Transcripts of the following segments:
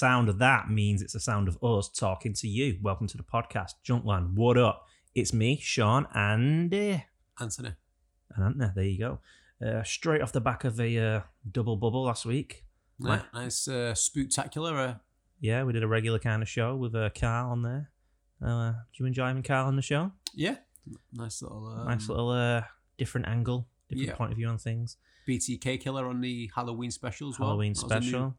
sound of that means it's the sound of us talking to you. Welcome to the podcast, Junkland. What up? It's me, Sean, and uh, Anthony. and Anthony. There you go. Uh, straight off the back of a uh, double bubble last week. Yeah, nice uh, spooktacular. Uh, Yeah, we did a regular kind of show with uh, Carl on there. Uh, do you enjoy having Carl on the show? yeah, nice little um, nice little uh, different angle, different yeah. point of view on things. BTK killer on the Halloween special as well. Halloween That was a new- special.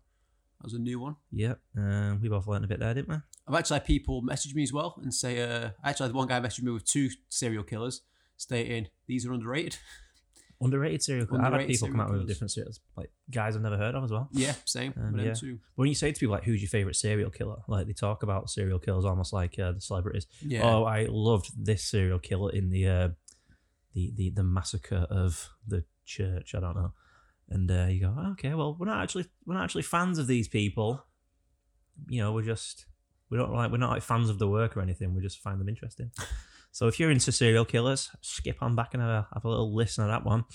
That was a new one. Yep. Um, we both learned a bit there, didn't we? I've actually had people message me as well and say, uh, actually, had one guy messaged me with two serial killers stating these are underrated. Underrated serial killer. I've had people come out with different serials, like guys I've never heard of as well. yeah, same. Um, yeah. too. When you say to people like, "Who's your favorite serial killer?" Like they talk about serial killers almost like uh, the celebrities. Yeah. Oh, I loved this serial killer in the uh, the the the massacre of the church. I don't know. And uh, you go, okay, well, we're not actually we're not actually fans of these people. You know, we're just we don't like we're not like fans of the work or anything. We just find them interesting. so if you're into serial killers, skip on back and have a, have a little listen to that one.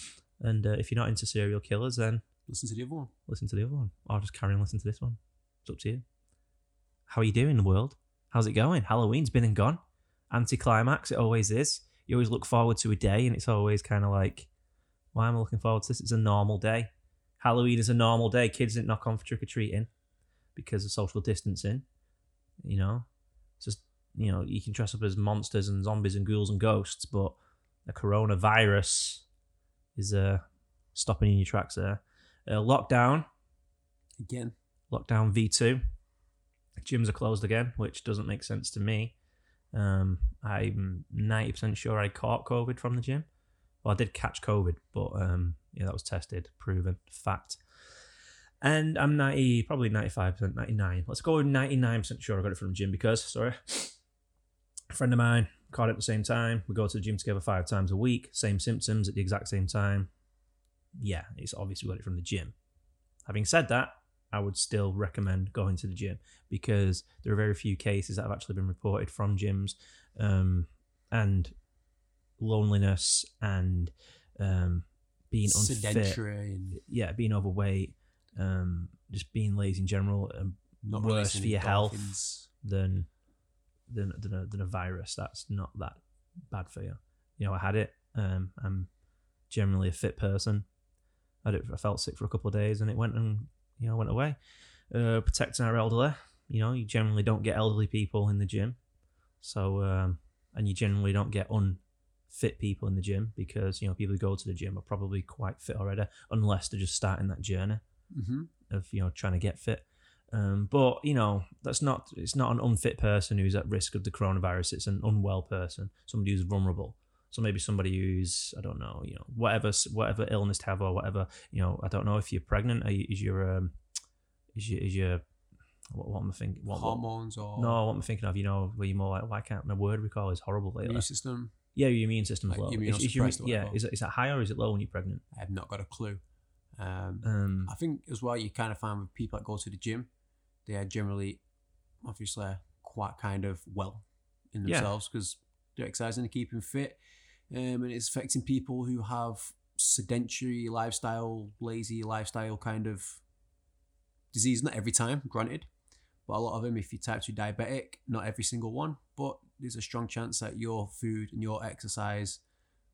And uh, if you're not into serial killers, then Listen to the other one. listen to the other one, or just carry on listening to this one. It's up to you. How are you doing, the world? How's it going? Halloween's been and gone. Anticlimax, it always is. You always look forward to a day, and it's always kind of like, why am I looking forward to this? It's a normal day. Halloween is a normal day. Kids didn't knock on for trick or treating because of social distancing. You know, it's just you know you can dress up as monsters and zombies and ghouls and ghosts, but the coronavirus is uh stopping you in your tracks there. Uh, lockdown, Again. lockdown V2. Gyms are closed again, which doesn't make sense to me. Um, I'm 90% sure I caught COVID from the gym. Well, I did catch COVID, but um, yeah, that was tested, proven, fact. And I'm 90, probably 95%, 99. Let's go with 99% sure I got it from gym because, sorry, a friend of mine caught it at the same time. We go to the gym together five times a week, same symptoms at the exact same time. Yeah, it's obviously got it from the gym. Having said that, I would still recommend going to the gym because there are very few cases that have actually been reported from gyms, um, and loneliness and um, being unfit, Sedentary and yeah, being overweight, um, just being lazy in general, and not worse for your health than than than a, than a virus. That's not that bad for you. You know, I had it. Um, I'm generally a fit person. I, did, I felt sick for a couple of days, and it went and you know went away. Uh, protecting our elderly. You know, you generally don't get elderly people in the gym, so um, and you generally don't get unfit people in the gym because you know people who go to the gym are probably quite fit already, unless they're just starting that journey Mhm. of you know trying to get fit. Um, but you know that's not it's not an unfit person who's at risk of the coronavirus. It's an unwell person, somebody who's vulnerable. So maybe somebody who's I don't know, you know, whatever whatever illness to have or whatever. You know, I don't know if you're pregnant. Are you, is your um, is your is your what, what am I thinking? What, what, Hormones or no, what am I thinking of? You know, where you're more like, why can't my word recall is horrible lately. immune system. Yeah, your immune system's Like low. your Is- is your- yeah, whatever. is it, is that high or is it low when you're pregnant? I have not got a clue. Um, Um, I think as well, you kind of find with people that go to the gym, they are generally, obviously, quite kind of well in themselves because they're exercising and keeping fit, um, and it's affecting people who have sedentary lifestyle, lazy lifestyle kind of disease. Not every time, granted, but a lot of them. If you're type two diabetic, not every single one, but there's a strong chance that your food and your exercise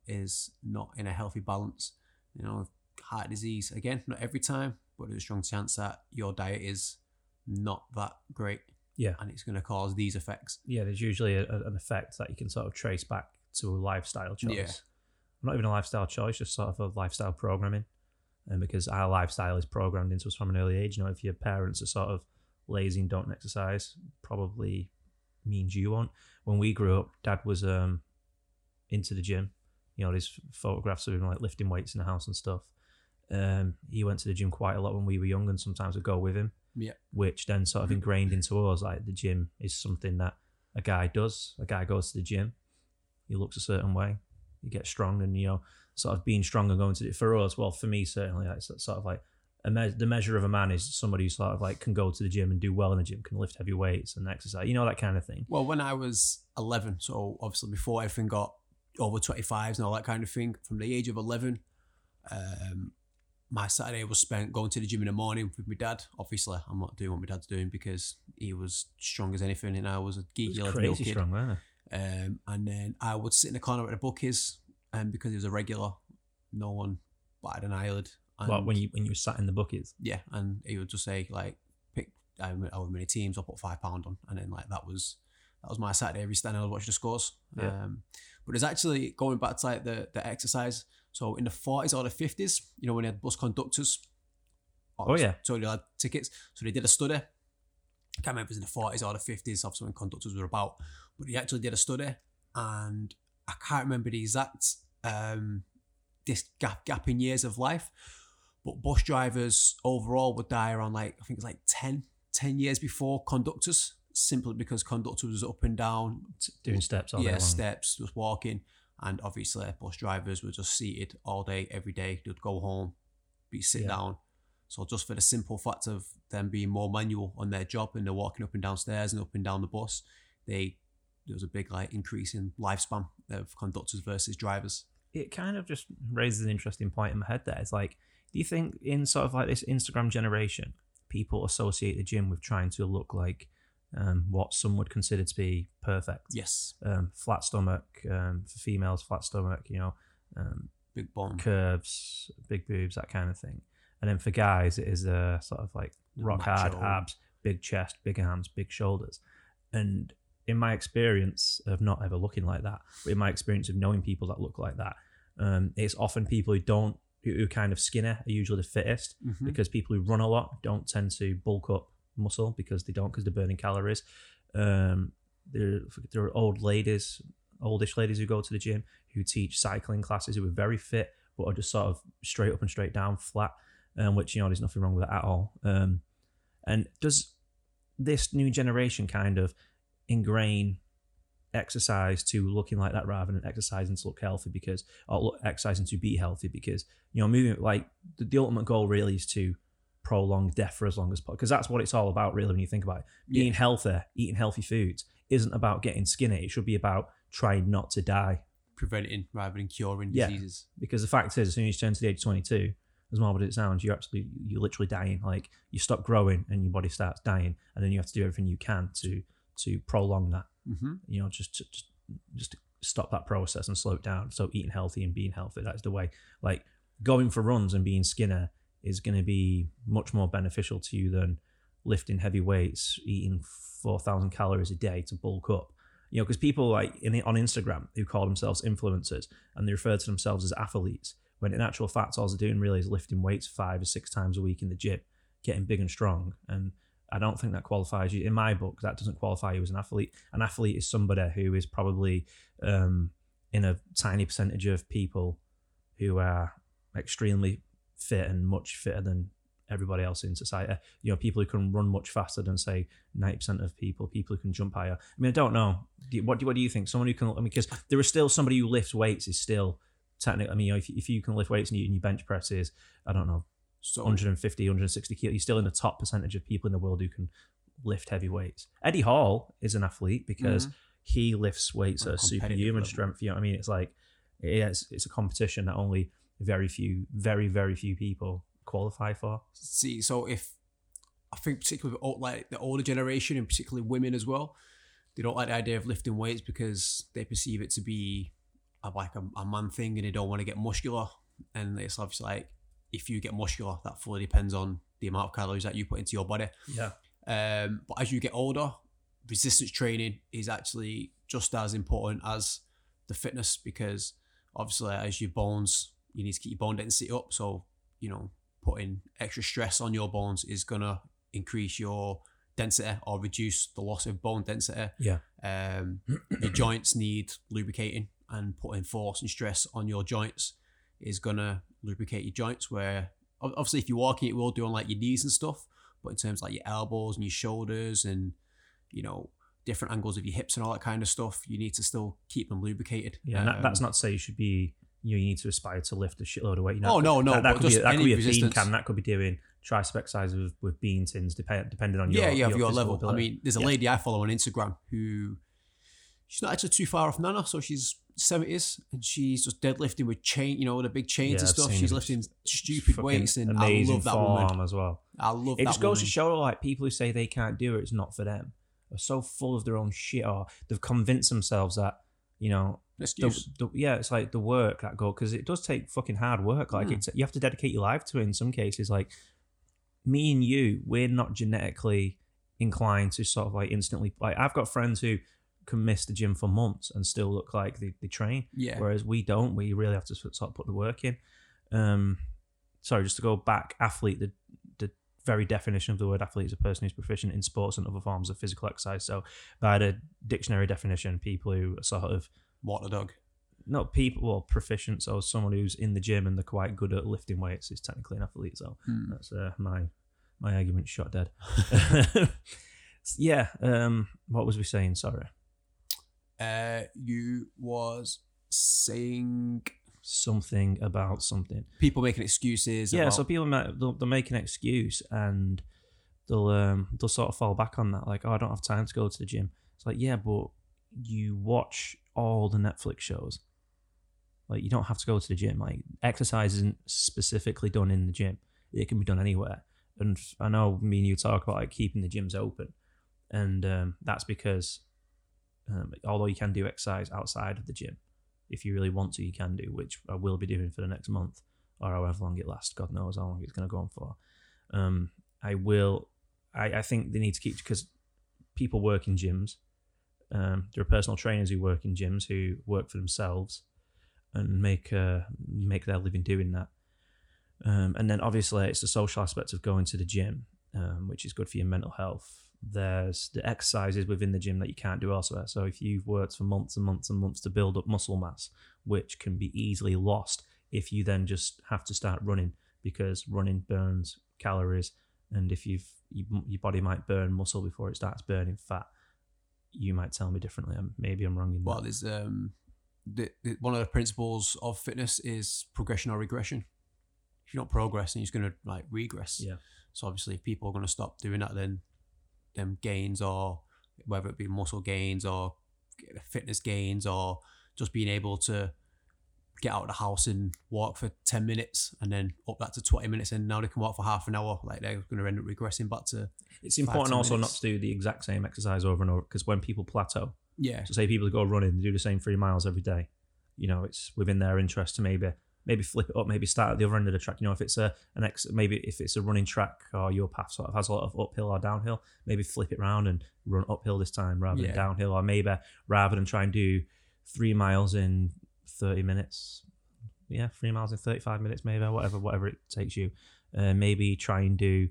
is not in a healthy balance. You know, heart disease again not every time but there's a strong chance that your diet is not that great Yeah. and it's going to cause these effects yeah, there's usually a, an effect that you can sort of trace back to a lifestyle choice. Yeah. Not even a lifestyle choice, just sort of a lifestyle programming. And because our lifestyle is programmed into us from an early age, you know, if your parents are sort of lazy and don't exercise, probably means you won't. When we grew up, dad was um into the gym. You know, there's photographs of him like lifting weights in the house and stuff. Um, he went to the gym quite a lot when we were young, and sometimes I'd go with him yeah which then sort of ingrained into us like the gym is something that a guy does. A guy goes to the gym, he looks a certain way, he gets strong, and you know, sort of being strong and going to it for us. Well, for me certainly, like, it's sort of like me- the measure of a man is somebody who sort of like can go to the gym and do well in the gym, can lift heavy weights and exercise, you know, that kind of thing. well when i was 11 so obviously before everything got over 25s and all that kind of thing from the age of 11 um my Saturday was spent going to the gym in the morning with my dad. Obviously, I'm not doing what my dad's doing because he was strong as anything, and I was a geeky was little kid. strong, weren't Um, and then I would sit in the corner where the book is, and because he was a regular, no one batted an eyelid. And What when you when you were sat in the buckets? yeah, and he would just say like, pick um, however many teams, I'll put five pound on, and then like that was that was my Saturday every Saturday. I would watch the scores. Yeah. Um, but it's actually going back to like the the exercise. So in the forties or the fifties, you know, when they had bus conductors. Oh, yeah. So they had tickets. So they did a study. I can't remember if it was in the forties or the fifties, obviously when conductors were about. But he actually did a study, and I can't remember the exact um, this gap gap in years of life. But bus drivers overall would die around like I think it's like 10, 10 years before conductors, simply because conductors was up and down, Doing steps all yeah, day long. steps, just walking, and obviously bus drivers were just seated all day, every day. They'd go home, be sit Yeah. down. So just for the simple fact of them being more manual on their job and they're walking up and down stairs and up and down the bus, they there was a big like increase in lifespan of conductors versus drivers. it kind of just raises an interesting point in my head there. It's like, do you think in sort of like this Instagram generation, people associate the gym with trying to look like um, what some would consider to be perfect? Yes, Um, flat stomach um, for females, flat stomach, you know, um, big curves, big boobs, that kind of thing. And then for guys, it is a sort of like rock hard abs, big chest, big arms, big shoulders. And in my experience of not ever looking like that, but in my experience of knowing people that look like that, um, it's often people who don't, who, who kind of skinner are usually the fittest Mhm. because people who run a lot don't tend to bulk up muscle because they don't because they're burning calories. Um, there, there are old ladies, oldish ladies who go to the gym who teach cycling classes who are very fit but are just sort of straight up and straight down flat, um, which you know there's nothing wrong with that at all. Um, and does this new generation kind of ingrain exercise to looking like that rather than exercising to look healthy because or look, exercising to be healthy because you know moving like the, the ultimate goal really is to prolong death for as long as possible because that's what it's all about really when you think about it Yeah. being healthy eating healthy foods isn't about getting skinny it should be about trying not to die preventing rather than curing Yeah. diseases. because the fact is as soon as you turn to the age of 22 as morbid as it sounds you're absolutely you're literally dying like you stop growing and your body starts dying and then you have to do everything you can to to prolong that Mm-hmm. you know, just to, just just to stop that process and slow it down. So eating healthy and being healthy, that's the way. Like going for runs and being skinner is going to be much more beneficial to you than lifting heavy weights, eating four thousand calories a day to bulk up. You know, because people like in on Instagram who call themselves influencers and they refer to themselves as athletes, when in actual fact all they're doing really is lifting weights five or six times a week in the gym, getting big and strong. And I don't think that qualifies you in my book. That doesn't qualify you as an athlete. An athlete is somebody who is probably um, in a tiny percentage of people who are extremely fit and much fitter than everybody else in society. You know, people who can run much faster than say ninety percent of people. People who can jump higher. I mean, I don't know. Do you, what do what do you think? Someone who can. I mean, because there is still somebody who lifts weights is still technically. I mean, you know, if, if you can lift weights and you, and you bench presses, I don't know, So 150, 160 kilos. You're still in the top percentage of people in the world who can lift heavy weights. Eddie Hall is an athlete because Mhm. he lifts weights at superhuman level. strength. You know what I mean? It's like it's it's a competition that only very few, very very few people qualify for. see, so if I think particularly with, like the older generation and particularly women as well, they don't like the idea of lifting weights because they perceive it to be a, like a, a man thing and they don't want to get muscular. And it's obviously like if you get muscular, that fully depends on the amount of calories that you put into your body. Yeah, Um, but as you get older, resistance training is actually just as important as the fitness because obviously as your bones, you need to keep your bone density up. So, you know, putting extra stress on your bones is gonna increase your density or reduce the loss of bone density. yeah, Um, your joints need lubricating and putting force and stress on your joints is gonna lubricate your joints where obviously if you're walking it will do on like your knees and stuff but in terms of like your elbows and your shoulders and you know different angles of your hips and all that kind of stuff you need to still keep them lubricated yeah. and that, Um, that's not to say you should be. You, know, you need to aspire to lift a shitload of weight. You know, Oh, no, no, That, that could be that could be a bean resistance. can. That could be doing tricep exercises with, with bean tins, depend, depending on your yeah yeah of your level ability. i mean there's a Yeah. lady i follow on instagram who she's not actually too far off nana so she's seventies, and she's just deadlifting with chain, you know, the big chains Yeah, and stuff. She's lifting stupid weights, and I love that woman. as well. I love It just goes woman. to show like people who say they can't do it, it's not for them. Are so full of their own shit, or they've convinced themselves that you know the, the, yeah, it's like the work that go because it does take fucking hard work. Like Mm. it's you have to dedicate your life to it. In some cases, like me and you, we're not genetically inclined to sort of like instantly. Like I've got friends who can miss the gym for months and still look like they, they train, yeah, whereas we don't. We really have to sort of put the work in. Um, sorry, just to go back, athlete. The the very definition of the word athlete is a person who's proficient in sports and other forms of physical exercise. So, by the dictionary definition, people who are sort of water dog. not people well proficient so someone who's in the gym and they're quite good at lifting weights is technically an athlete so Hmm. that's uh, my my argument shot dead yeah um what was we saying sorry Uh, you was saying something about something. People making excuses. yeah about, so people they'll, they'll make an excuse and they'll um they'll sort of fall back on that like oh i don't have time to go to the gym. It's like yeah but you watch all the netflix shows. Like you don't have to go to the gym. Like exercise isn't specifically done in the gym. It can be done anywhere. And i know me and you talk about like keeping the gyms open. And um, that's because um, although you can do exercise outside of the gym if you really want to you can do which i will be doing for the next month or however long it lasts. God knows how long it's going to go on for. Um, I will. I, I think they need to keep because people work in gyms. Um, there are personal trainers who work in gyms who work for themselves and make uh, make their living doing that. Um, and then obviously it's the social aspect of going to the gym, um, which is good for your mental health. There's the exercises within the gym that you can't do elsewhere. So if you've worked for months and months and months to build up muscle mass, which can be easily lost if you then just have to start running because running burns calories and if you've you, your body might burn muscle before it starts burning fat you might tell me differently maybe i'm wrong in well, that there's um, the, the, one of the principles of fitness is progression or regression. If you're not progressing, you're just going to like regress. Yeah. So obviously, if people are going to stop doing that, then them gains or whether it be muscle gains or fitness gains or just being able to get out of the house and walk for 10 minutes and then up that to 20 minutes and now they can walk for half an hour like they're going to end up regressing back to it's important also minutes. not to do the exact same exercise over and over because when people plateau yeah so say people go running they do the same three miles every day you know it's within their interest to maybe maybe flip it up maybe start at the other end of the track. You know if it's a an ex maybe if it's a running track or your path sort of has a lot of uphill or downhill maybe flip it round and run uphill this time rather Yeah. than downhill. Or maybe rather than try and do three miles in 30 minutes yeah three miles in 35 minutes maybe whatever whatever it takes you uh, maybe try and do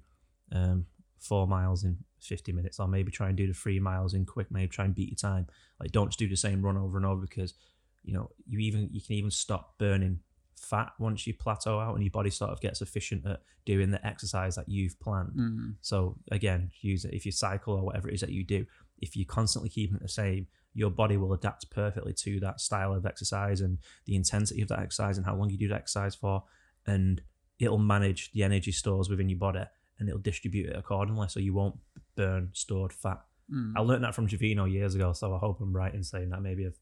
um, four miles in 50 minutes or maybe try and do the three miles in quick maybe try and beat your time. Like don't just do the same run over and over because you know you even you can even stop burning fat once you plateau out and your body sort of gets efficient at doing the exercise that you've planned Mm. so again use it if you cycle or whatever it is that you do if you're constantly keeping it the same your body will adapt perfectly to that style of exercise and the intensity of that exercise and how long you do that exercise for and it'll manage the energy stores within your body and it'll distribute it accordingly so you won't burn stored fat Mm. I learned that from Javino years ago, so I hope I'm right in saying that. Maybe I've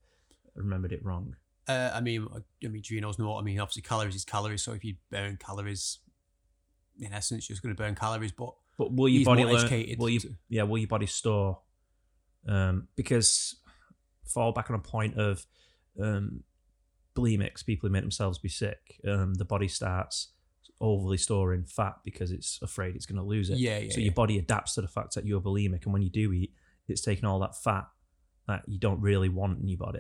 remembered it wrong. Uh, I mean, I mean, Gino's know what I mean. Obviously, calories is calories. So if you burn calories, in essence, you're just going to burn calories. But But will your body learn? Will you? to- Yeah, will your body store? Um, because fall back on a point of um, bulimics, people who make themselves be sick. Um, the body starts overly storing fat because it's afraid it's going to lose it. yeah, yeah, so yeah. your body adapts to the fact that you're bulimic, and when you do eat, it's taking all that fat that you don't really want in your body,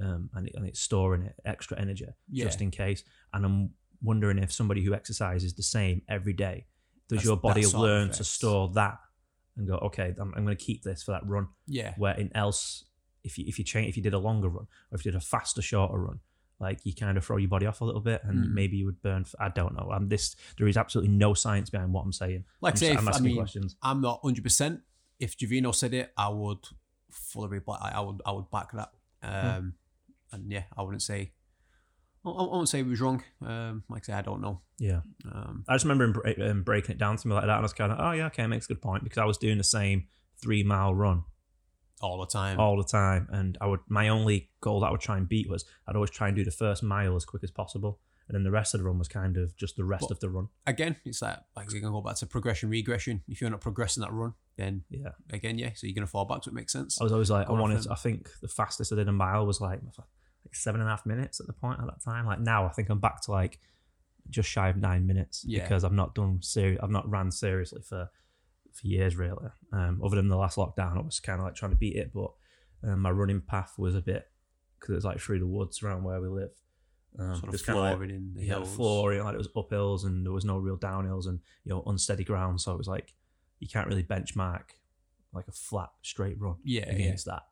um, and, it, and it's storing it extra energy Yeah. just in case. And I'm wondering if somebody who exercises the same every day, does That's- your body that sort of learn to store that and go, okay, I'm, I'm going to keep this for that run. yeah, Where in else, if you if you change, if you did a longer run or if you did a faster, shorter run, like you kind of throw your body off a little bit, and Mm. maybe you would burn. I don't know. I'm this. There is absolutely no science behind what I'm saying. like I'm, I say, I'm I asking mean, questions. I'm not hundred percent. If Javino said it, I would fully back. I would, I would back that. Um, and yeah, I wouldn't say. I, I wouldn't say he was wrong. Um, like I say, I don't know. Yeah. Um, I just remember him um, breaking it down to me like that, and I was kind of, oh yeah, okay, makes a good point because I was doing the same three mile run all the time. all the time. And I would my only goal that I would try and beat was I'd always try and do the first mile as quick as possible, and then the rest of the run was kind of just the rest But- of the run. Again, it's like like you're gonna go back to progression regression. If you're not progressing that run, then Yeah, again, yeah, so you're gonna fall back. So it makes sense. I was always like I Go off wanted. them. I think the fastest I did a mile was like like seven and a half minutes at the point at that time. Like now, I think I'm back to like just shy of nine minutes Yeah. because I've not done serious. I've not ran seriously for for years really. Um, other than the last lockdown, I was kind of like trying to beat it, but um, my running path was a bit because it was like through the woods around where we live. Um, sort of just kinda like- flooring in the yeah, hills. floor, you know, like it was uphills and there was no real downhills and you know unsteady ground. So it was like you can't really benchmark like a flat straight run Yeah, yeah. against that.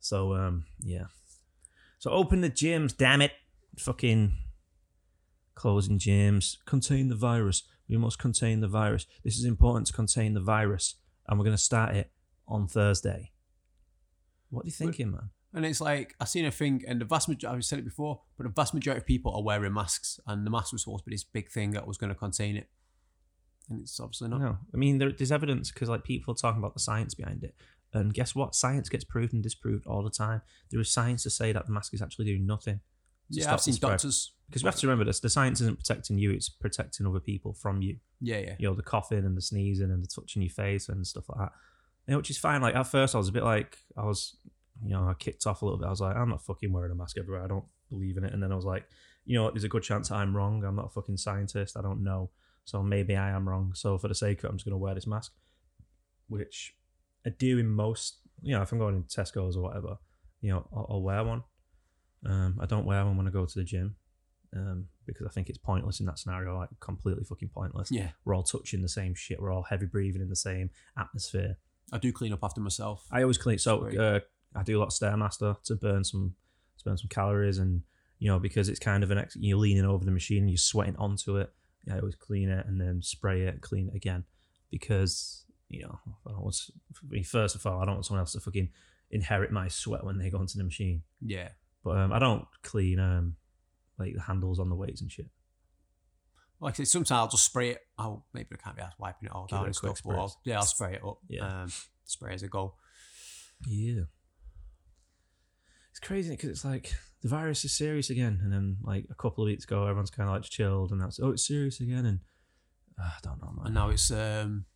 So um yeah. So open the gyms, damn it. Fucking closing gyms. Contain the virus. We must contain the virus. This is important to contain the virus. And we're gonna start it on Thursday. What are you thinking, man? And it's like I seen a thing, and the vast majority I've said it before, but the vast majority of people are wearing masks, and the mask was supposed to be this big thing that was going to contain it, and it's obviously not. No, I mean there, there's evidence because like people are talking about the science behind it, and guess what? Science gets proved and disproved all the time. There is science to say that the mask is actually doing nothing. Yeah, I've seen doctors. Because we have to remember this: the science isn't protecting you; it's protecting other people from you. Yeah, yeah. You know, the coughing and the sneezing and the touching your face and stuff like that. You know, which is fine. Like at first, I was a bit like I was, you know, I kicked off a little bit. I was like, I'm not fucking wearing a mask everywhere. I don't believe in it. And then I was like, you know, what, there's a good chance I'm wrong. I'm not a fucking scientist. I don't know. So maybe I am wrong. So for the sake of it, I'm just going to wear this mask, which I do in most, you know, if I'm going in Tesco's or whatever, you know, I'll, I'll wear one. Um, I don't wear one when I go to the gym um, because I think it's pointless in that scenario, like completely fucking pointless. Yeah, We're all touching the same shit. We're all heavy breathing in the same atmosphere. I do clean up after myself. I always clean. So uh, I do a lot of stairmaster to burn some to burn some calories, and you know because it's kind of an ex- you're leaning over the machine and you're sweating onto it. I always clean it and then spray it, clean it again, because you know I don't want to, first of all I don't want someone else to fucking inherit my sweat when they go into the machine. Yeah, But um, I don't clean um like the handles on the weights and shit. like I said, sometimes I'll just spray it. Oh, maybe I can't be asked wiping it all Give down it a and quick stuff. But I'll, yeah, I'll spray it up. Yeah. um, spray as I go. Yeah. It's crazy because it's like the virus is serious again, and then like a couple of weeks ago, everyone's kind of like chilled, and that's oh, it's serious again, and uh, I don't know, man. And now it's um,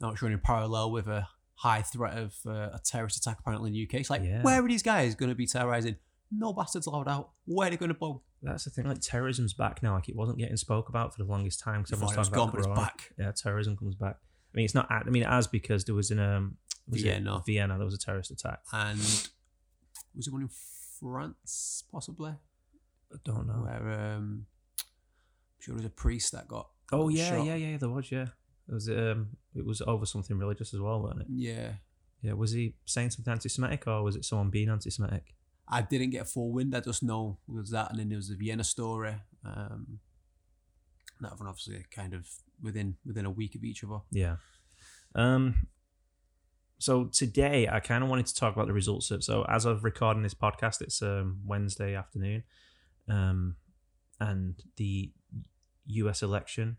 now it's running parallel with a high threat of uh, a terrorist attack apparently in the UK. It's like, Yeah. where are these guys going to be terrorizing? No bastards allowed out. Where are they going to go? That's the thing. Like terrorism's back now. Like it wasn't getting spoke about for the longest time because everyone's it was talking gone, about but it's back. Yeah, terrorism comes back. I mean, it's not. I mean, it has because there was in um was Vienna. Vienna, there was a terrorist attack. And was it one in France, possibly? I don't know. Where um, I'm sure there was a priest that got. Oh yeah, shot. yeah, yeah. There was yeah. It was um it was over something religious as well, wasn't it? Yeah. Yeah. Was he saying something anti-Semitic or was it someone being anti-Semitic? I didn't get a full wind. I just know it was that, and then there was the Vienna story. Um, that one obviously kind of within within a week of each other. Yeah. Um. So today, I kind of wanted to talk about the results. Of, so as of recording this podcast, it's um, Wednesday afternoon, um, and the U.S. election.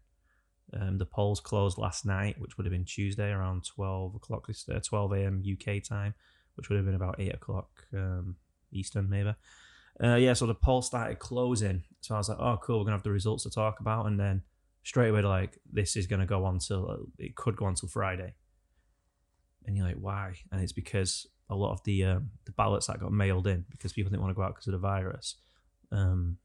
Um, the polls closed last night, which would have been Tuesday around twelve o'clock, this- uh, twelve a.m. UK time, which would have been about eight o'clock um, Eastern, maybe. Uh, yeah, so the poll started closing. So I was like, oh, cool, we're gonna have the results to talk about, and then straight away, like, this is gonna go on till it could go on till Friday. And you're like, why? And it's because a lot of the um, the ballots that got mailed in because people didn't want to go out because of the virus. Um,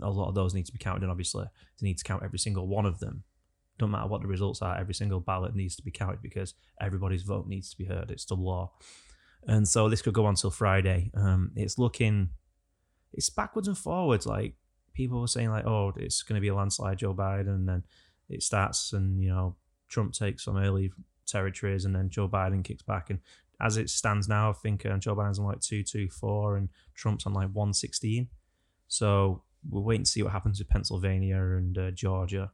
a lot of those need to be counted and Obviously, they need to count every single one of them. Don't matter what the results are. Every single ballot needs to be counted because everybody's vote needs to be heard. It's the law. And so this could go on till Friday. Um, it's looking, it's backwards and forwards. Like people were saying, like, oh, it's going to be a landslide, Joe Biden, and then it starts, and you know, Trump takes some early territories, and then Joe Biden kicks back. And as it stands now, I think uh, Joe Biden's on like two two four, and Trump's on like one sixteen. So we'll wait and see what happens with Pennsylvania and uh, Georgia.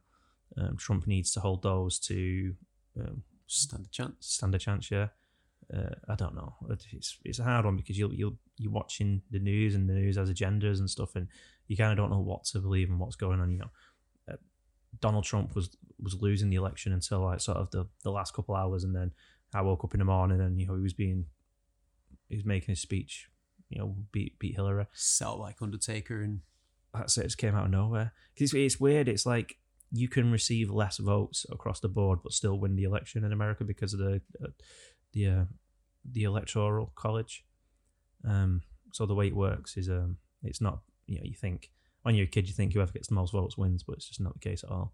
Um, Trump needs to hold those to um, Stand a chance. stand a chance. Yeah, uh, I don't know. It's it's a hard one because you'll you'll you're watching the news and the news has agendas and stuff, and you kind of don't know what to believe and what's going on. You know, uh, Donald Trump was was losing the election until like sort of the the last couple hours, and then I woke up in the morning and you know he was being he's making his speech, you know, beat beat Hillary. Up like Undertaker and That's it. It just came out of nowhere. 'Cause It's, it's weird. It's like you can receive less votes across the board, but still win the election in America because of the uh, the uh, the electoral college. Um, so the way it works is um, it's not you know you think when you're a kid you think whoever gets the most votes wins, but it's just not the case at all.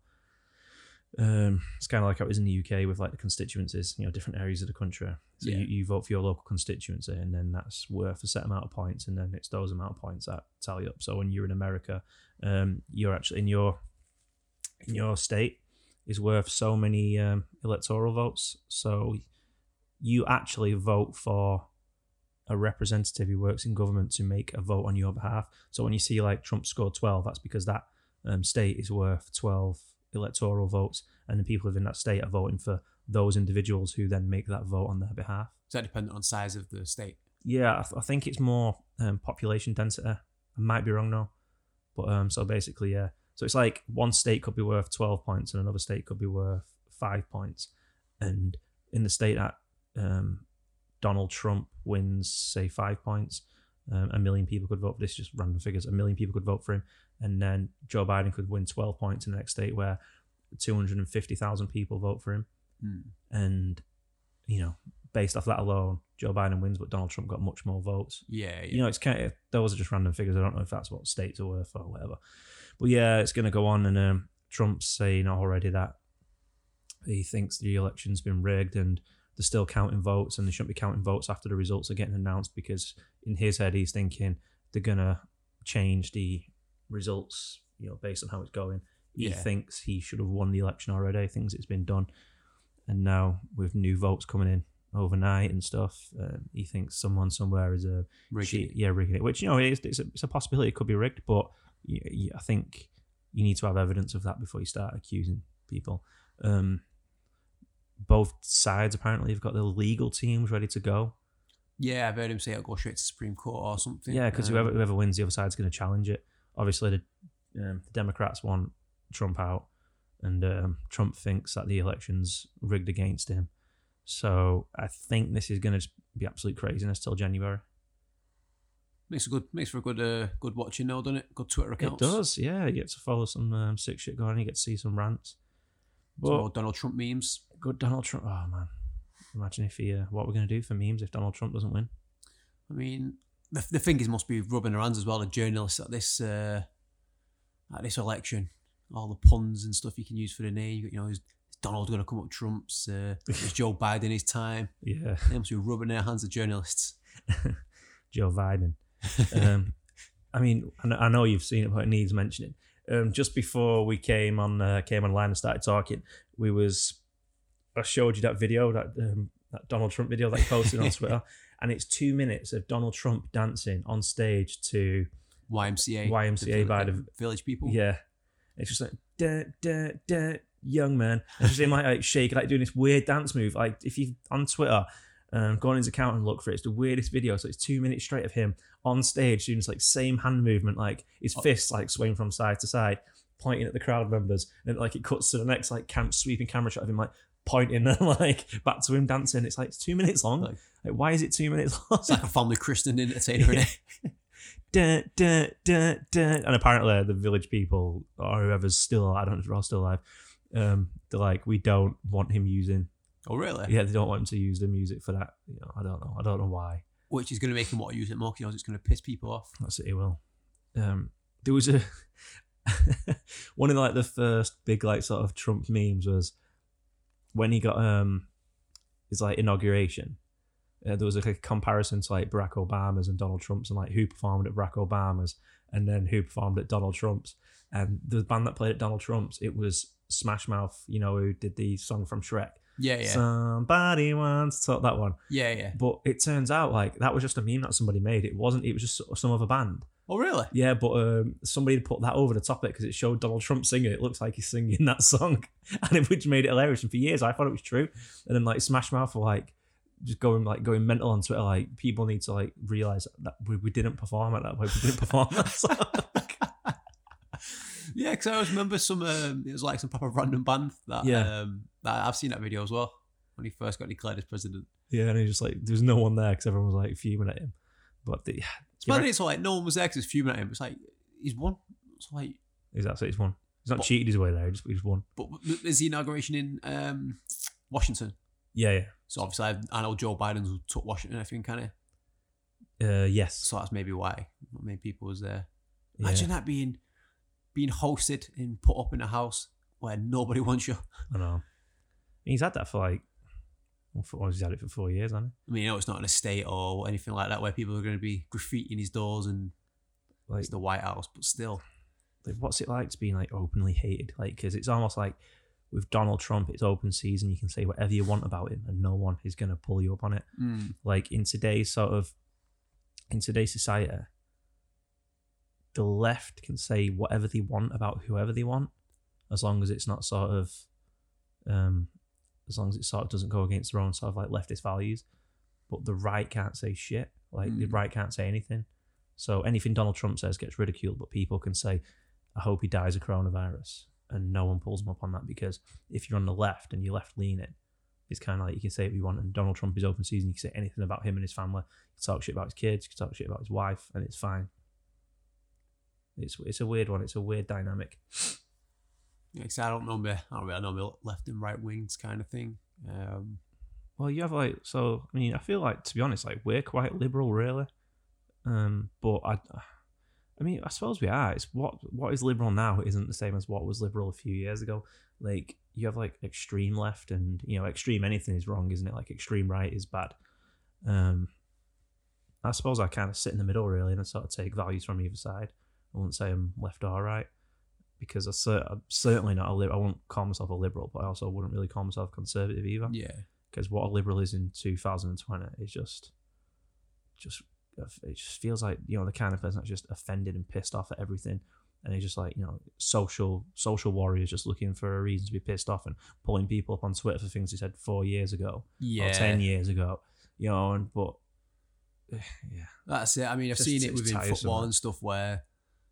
Um, it's kind of like how it was in the UK with like the constituencies, you know, different areas of the country. So Yeah. you, you vote for your local constituency, and then that's worth a set amount of points, and then it's those amount of points that tally up. So when you're in America, um, you're actually in your in your state is worth so many um, electoral votes. So you actually vote for a representative who works in government to make a vote on your behalf. So when you see like Trump scored 12, that's because that um, state is worth 12 electoral votes, and the people within that state are voting for those individuals who then make that vote on their behalf. is that dependent on size of the state? Yeah, I, th- I think it's more um, population density. I might be wrong though, but um, so basically, yeah. So it's like one state could be worth twelve points, and another state could be worth five points. And in the state that um, Donald Trump wins, say five points, um, a million people could vote for this. Just random figures. A million people could vote for him, and then Joe Biden could win twelve points in the next state where two hundred and fifty thousand people vote for him Hmm. and you know, based off that alone, Joe Biden wins, but Donald Trump got much more votes. Yeah, yeah. You know, it's kind of those are just random figures. I don't know if that's what states are worth or whatever. But yeah, it's going to go on, and um, Trump's saying already that he thinks the election's been rigged and they're still counting votes, and they shouldn't be counting votes after the results are getting announced because in his head he's thinking they're going to change the results, you know, based on how it's going. He Yeah. thinks he should have won the election already. Thinks it's been done, and now with new votes coming in overnight and stuff, um, he thinks someone somewhere is a Rigging it. yeah, rigging it. Which you know, it is, it's, a, it's a possibility it could be rigged, but I think you need to have evidence of that before you start accusing people. Um, both sides apparently have got their legal teams ready to go. Yeah, I've heard him say it'll go straight to Supreme Court or something. Yeah, because Um, whoever whoever wins, the other side's going to challenge it. Obviously, the, um, the Democrats want Trump out, and um, Trump thinks that the election's rigged against him. So I think this is going to be absolute craziness till January. makes a good makes for a good uh, good watching now, doesn't it? Good Twitter account. It does, yeah. You get to follow some um, sick shit going. On. You get to see some rants. Some But more Donald Trump memes. good Donald Trump. Oh man, imagine if he. Uh, what we're going to do for memes if Donald Trump doesn't win? I mean, the, the fingers must be rubbing their hands as well. The journalists at this uh, at this election, all the puns and stuff you can use for the name. You know, is, is Donald going to come up Trump's? Uh, is Joe Biden his time? Yeah, They must be rubbing their hands. The journalists. Joe Biden. um, I mean, I know, I know you've seen it, but it needs mentioning. Um, just before we came on uh, came online and started talking, we was I showed you that video that um, that Donald Trump video that he posted on Twitter, and it's two minutes of Donald Trump dancing on stage to YMCA. YMCA by uh, the- village people. yeah, it's just like da da da young man. And just him like, like shaking, like doing this weird dance move. Like if you on Twitter, um, go on his account and look for it. It's the weirdest video. So it's two minutes straight of him on stage doing this like same hand movement, like his fists like swaying from side to side, pointing at the crowd members. And like it cuts to the next like cam- sweeping camera shot of him like pointing and like back to him dancing. It's like it's two minutes long. Like- Like, why is it two minutes long? It's like a family christening entertainer. dun, dun, dun, dun. And apparently, the village people or whoever's still, I don't know if they're all still alive, um, they're like, we don't want him using. oh, really? Yeah, they don't want him to use the music for that. You know, I don't know. I don't know why. Which is going to make him want to use it more because it's going to piss people off. That's it. He will. Um, there was a one of like the first big like sort of Trump memes was when he got um his like inauguration. Uh, there was like a comparison to like Barack Obama's and Donald Trump's and like who performed at Barack Obama's and then who performed at Donald Trump's. And the band that played at Donald Trump's, it was Smash Mouth, you know, who did the song from Shrek. Yeah, yeah, Somebody wants to talk that one. yeah, yeah. But it turns out like that was just a meme that somebody made. It wasn't. It was just some other band. Oh, really? Yeah, but um, somebody had put that over the top of it because it showed Donald Trump singing. It looks like he's singing that song, and it which made it hilarious. And for years, I thought it was true. And then like Smash Mouth were like just going like going mental on Twitter. Like people need to like realize that we, we didn't perform at that way. We didn't perform that song. Yeah, because I always remember some. Um, it was like some proper random band that. Yeah. Um, that I've seen that video as well. when he first got declared as president. Yeah, and he just like there was no one there because everyone was like fuming at him. But the, It's funny. It's like no one was there because it's fuming at him. It's like he's won. It's like, Is that so? he's won. He's not But- cheated his way there. He just he's won. but there's the inauguration in um, Washington. Yeah, yeah. So obviously, I, I know Joe Biden's took Washington. I think kind of. Uh, yes. So that's maybe why not many people was there. Yeah. Imagine that being being hosted and put up in a house where nobody wants you. I know. He's had that for like. For, well, he's had it for four years, hasn't I mean, you know, it's not an estate or anything like that where people are going to be graffitiing his doors and? Like, it's the White House, but still. like, what's it like to be like openly hated? Like, because it's almost like with Donald Trump, it's open season. You can say whatever you want about him, and no one is going to pull you up on it. Mm. Like in today's sort of, in today's society, the left can say whatever they want about whoever they want, as long as it's not sort of, um, as long as it sort of doesn't go against their own sort of like leftist values. But the right can't say shit. Like the Mm. right can't say anything. So anything Donald Trump says gets ridiculed, but people can say, "I hope he dies of coronavirus," and no one pulls them up on that because if you're on the left and you're left leaning, it's kind of like you can say what you want. And Donald Trump is open season; you can say anything about him and his family. You can talk shit about his kids, you can talk shit about his wife, and it's fine. It's it's a weird one. It's a weird dynamic. Yeah, 'cause I don't know me. I don't really know me left and right wings kind of thing. Um, Well, you have like so. I mean, I feel like to be honest, like we're quite liberal, really. Um, but I, I mean, I suppose we are. It's what what is liberal now isn't the same as what was liberal a few years ago. Like you have like extreme left, and you know, extreme anything is wrong, isn't it? Like extreme right is bad. Um, I suppose I kind of sit in the middle really, and I sort of take values from either side. I wouldn't say I'm left or right because I cer- I'm certainly not a liberal. I wouldn't call myself a liberal, but I also wouldn't really call myself conservative either yeah. because what a liberal is in 2020 is just just it just feels like you know the kind of person that's just offended and pissed off at everything and he's just like you know social social warriors just looking for a reason to be pissed off and pulling people up on twitter for things he said four years ago Yeah. or 10 years ago you know and but yeah That's it. I mean, I've Just- seen it within tiresome, football and stuff where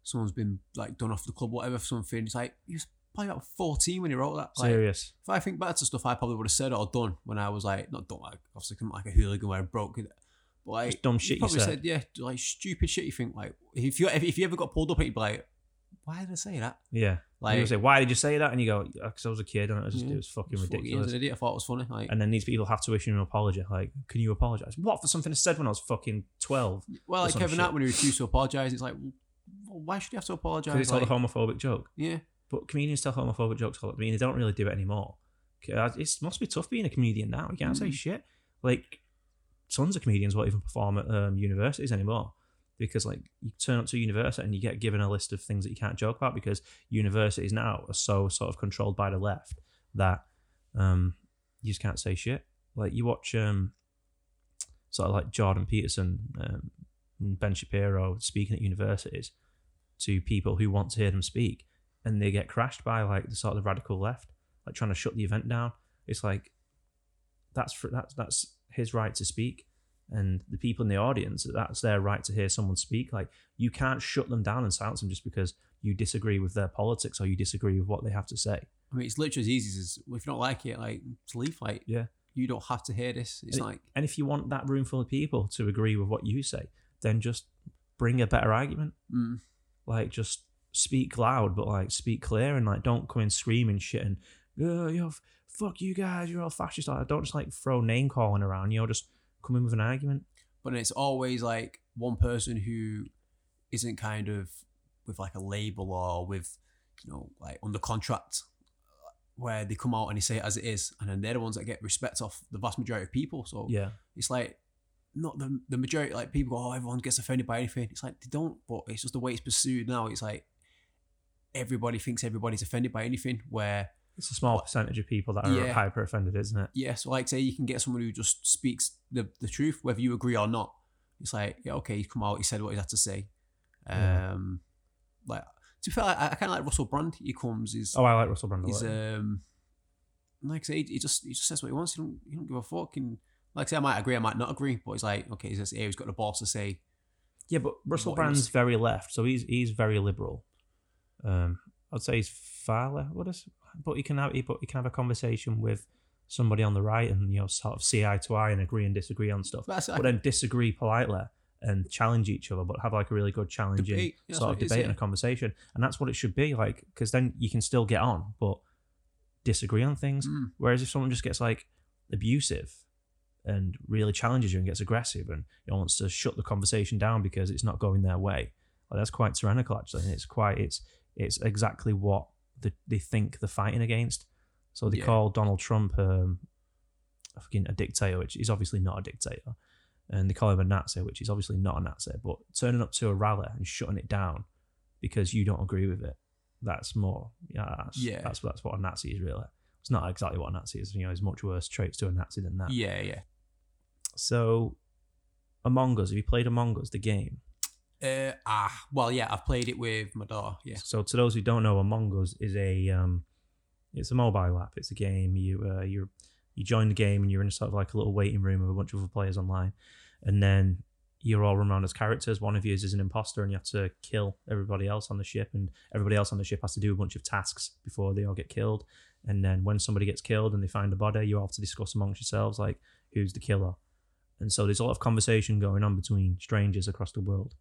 someone's been like done off the club, whatever, for something. It's like, he was probably about 14 when he wrote that. Like, serious if I think back to stuff I probably would have said or done when I was like, not done, like, obviously, I'm like a hooligan where I broke it. But like, Just dumb shit you probably said. yeah, like stupid shit you think. Like, if you if, if you ever got pulled up, you'd be like, why did I say that? yeah like you say why did you say that and you go because i was a kid and it was just Yeah. it was fucking fucking ridiculous An idiot. I thought it was funny. Like, and then these people have to issue an apology like can you apologize what for something i said when i was fucking 12 well, like Kevin. Hart when he refused to apologize, it's like, well, why should you have to apologize? because told Like, a homophobic joke yeah, But comedians tell homophobic jokes all. I mean, they don't really do it anymore. It must be tough being a comedian now. You can't say Mm. shit. Like, tons of comedians won't even perform at um, universities anymore because, like, you turn up to a university and you get given a list of things that you can't joke about because universities now are so sort of controlled by the left that um, you just can't say shit. Like, you watch um, sort of like Jordan Peterson um, and Ben Shapiro speaking at universities to people who want to hear them speak and they get crashed by like the sort of radical left, like trying to shut the event down. It's like that's for, that's that's his right to speak, and the people in the audience that's their right to hear someone speak. Like you can't shut them down and silence them just because you disagree with their politics or you disagree with what they have to say. I mean, it's literally as easy as if you don't like it, like to leave. Like, Yeah. you don't have to hear this. It's And like, And if you want that room full of people to agree with what you say, then just bring a better argument. mm, like just speak loud but like speak clear and like don't come in screaming shit and oh, you know, f- fuck you guys you're all fascist like, don't just like throw name calling around you know just come in with an argument but it's always like one person who isn't kind of with like a label or with, you know, like under contract, uh, where they come out and they say it as it is, and then they're the ones that get respect off the vast majority of people. So yeah it's like not the the majority like people go, oh everyone gets offended by anything. It's like they don't, but it's just the way it's pursued now. It's like everybody thinks everybody's offended by anything. Where it's a small percentage of people that are Yeah. hyper offended isn't it yeah, so like say you can get someone who just speaks the the truth, whether you agree or not. It's like yeah, okay, he's come out, he said what he had to say. Yeah. Um, like to be fair, I, I kind of like Russell Brand. He comes, he's oh i like russell brand a he's lot. um like I say, he just he just says what he wants. He don't he don't give a fuck. And like I say, I might agree, I might not agree, but he's like okay, he's just here, he's got the balls to say yeah but russell what brand's very left so he's he's very liberal um i'd say he's far left what is but he can have he, but he can have a conversation with somebody on the right and you know sort of see eye to eye and agree and disagree on stuff, That's but then disagree politely and challenge each other, but have like a really good challenging Debate. Yeah, sort of is, debate yeah. and a conversation, and that's what it should be like because then you can still get on, but disagree on things. Mm. Whereas if someone just gets like abusive and really challenges you and gets aggressive and you know, wants to shut the conversation down because it's not going their way, well, that's quite tyrannical actually. And it's quite it's it's exactly what the, they think they're fighting against. So they Yeah. call Donald Trump um, a fucking a dictator, which is obviously not a dictator, and they call him a Nazi, which is obviously not a Nazi. But turning up to a rally and shutting it down because you don't agree with it, that's more yeah, that's, Yeah. that's that's what a Nazi is really. It's not exactly what a Nazi is. You know, there's much worse traits to a Nazi than that. Yeah, yeah. So, Among Us. Have you played Among Us, the game? Uh, ah, well, yeah, I've played it with my daughter. Yeah. So, to those who don't know, Among Us is a um, it's a mobile app. It's a game. You uh, you you join the game and you're in sort of like a little waiting room of a bunch of other players online, and then you're all run around as characters. One of you is an imposter, and you have to kill everybody else on the ship, and everybody else on the ship has to do a bunch of tasks before they all get killed. And then when somebody gets killed and they find a body, you all have to discuss amongst yourselves like who's the killer. And so there's a lot of conversation going on between strangers across the world,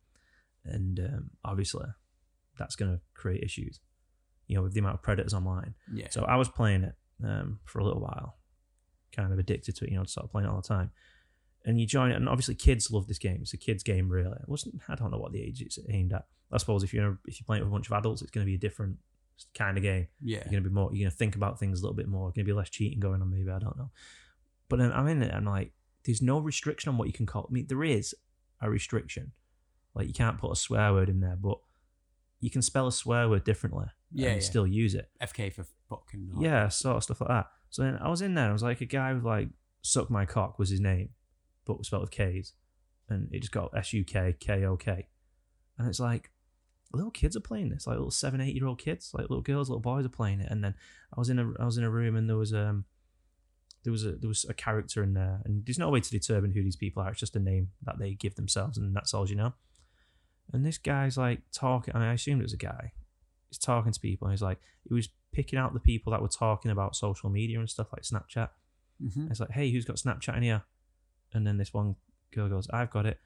and um, obviously that's going to create issues. You know, with the amount of predators online. Yeah. So I was playing it um, for a little while, kind of addicted to it. You know, start playing it all the time. And you join it, and obviously kids love this game. It's a kids' game, really. It wasn't I don't know what the age it's aimed at. I suppose if you're if you're playing with a bunch of adults, it's going to be a different kind of game. yeah. You're going to be more. You're going to think about things a little bit more. Going to be less cheating going on, maybe. I don't know. But then I'm in it. I'm like, there's no restriction on what you can call. I mean, there is a restriction. Like you can't put a swear word in there, but you can spell a swear word differently Yeah, and yeah. still use it. FK for fucking. all Yeah, sort of stuff like that. So then I was in there. I was like a guy with like "suck my cock" was his name, but was spelled with K's, and it just got S U K K O K, and it's like little kids are playing this, like little seven, eight year old kids, like little girls, little boys are playing it. And then I was in a I was in a room and there was um there was a there was a character in there, and there's no way to determine who these people are. It's just a name that they give themselves, and that's all you know. And this guy's like talking. I, mean, I assumed it was a guy. He's talking to people, and he's like he was picking out the people that were talking about social media and stuff like Snapchat. Mhm. It's like, hey, who's got Snapchat in here? And then this one girl goes, I've got it.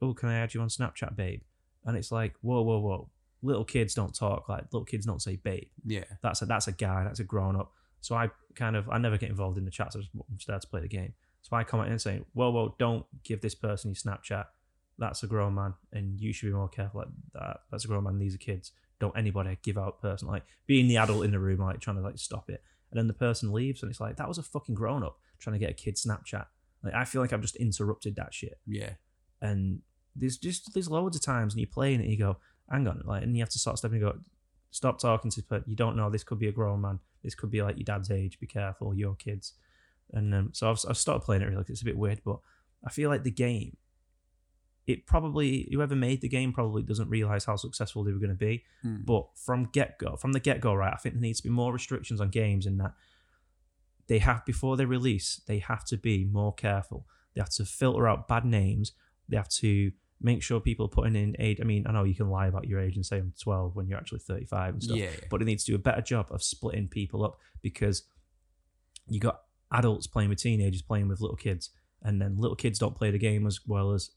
Oh, can I add you on Snapchat, babe? And it's like, whoa, whoa, whoa. Little kids don't talk like little kids don't say babe. Yeah. That's a that's a guy. That's a grown up. So I kind of I never get involved in the chats. I just want them to play the game. So I comment in saying, whoa, whoa, don't give this person your Snapchat. That's a grown man, and you should be more careful. Like that. That's a grown man. These are kids. Don't anybody give out person like being the adult in the room, like trying to like stop it. And then the person leaves, and it's like that was a fucking grown up trying to get a kid Snapchat. Like I feel like I've just interrupted that shit. Yeah. And there's just there's loads of times, and you're playing it, and you go, hang on, like, and you have to sort of step and go, stop talking to, but you don't know. This could be a grown man. This could be like your dad's age. Be careful, your kids. And um, so I've, I've started playing it. really, it's a bit weird, but I feel like the game. It probably whoever made the game probably doesn't realize how successful they were going to be. Hmm. But from get go, from the get go, right, I think there needs to be more restrictions on games in that they have before they release, they have to be more careful. They have to filter out bad names. They have to make sure people are putting in age. I mean, I know you can lie about your age and say I'm 12 when you're actually 35 and stuff, Yeah. but it needs to do a better job of splitting people up because you got adults playing with teenagers playing with little kids, and then little kids don't play the game as well as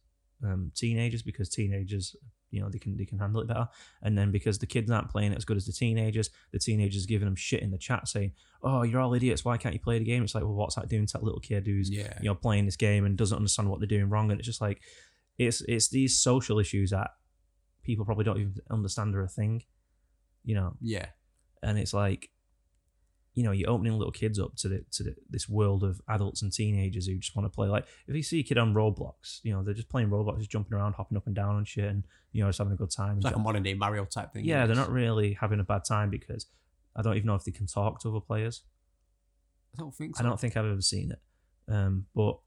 um, teenagers because teenagers, you know, they can they can handle it better. And then because the kids aren't playing it as good as the teenagers, the teenagers are giving them shit in the chat saying, "Oh, you're all idiots. Why can't you play the game?" It's like, well, what's that doing to that little kid who's Yeah. you know playing this game and doesn't understand what they're doing wrong? And it's just like, it's it's these social issues that people probably don't even understand are a thing, you know. Yeah. And it's like, you know, you're opening little kids up to the to the, this world of adults and teenagers who just want to play. Like, if you see a kid on Roblox, you know, they're just playing Roblox, just jumping around, hopping up and down and shit, and you know, just having a good time. It's like a modern day Mario type thing. yeah, they're not really having a bad time because I don't even know if they can talk to other players. I don't think so. I don't think I've ever seen it. Um, but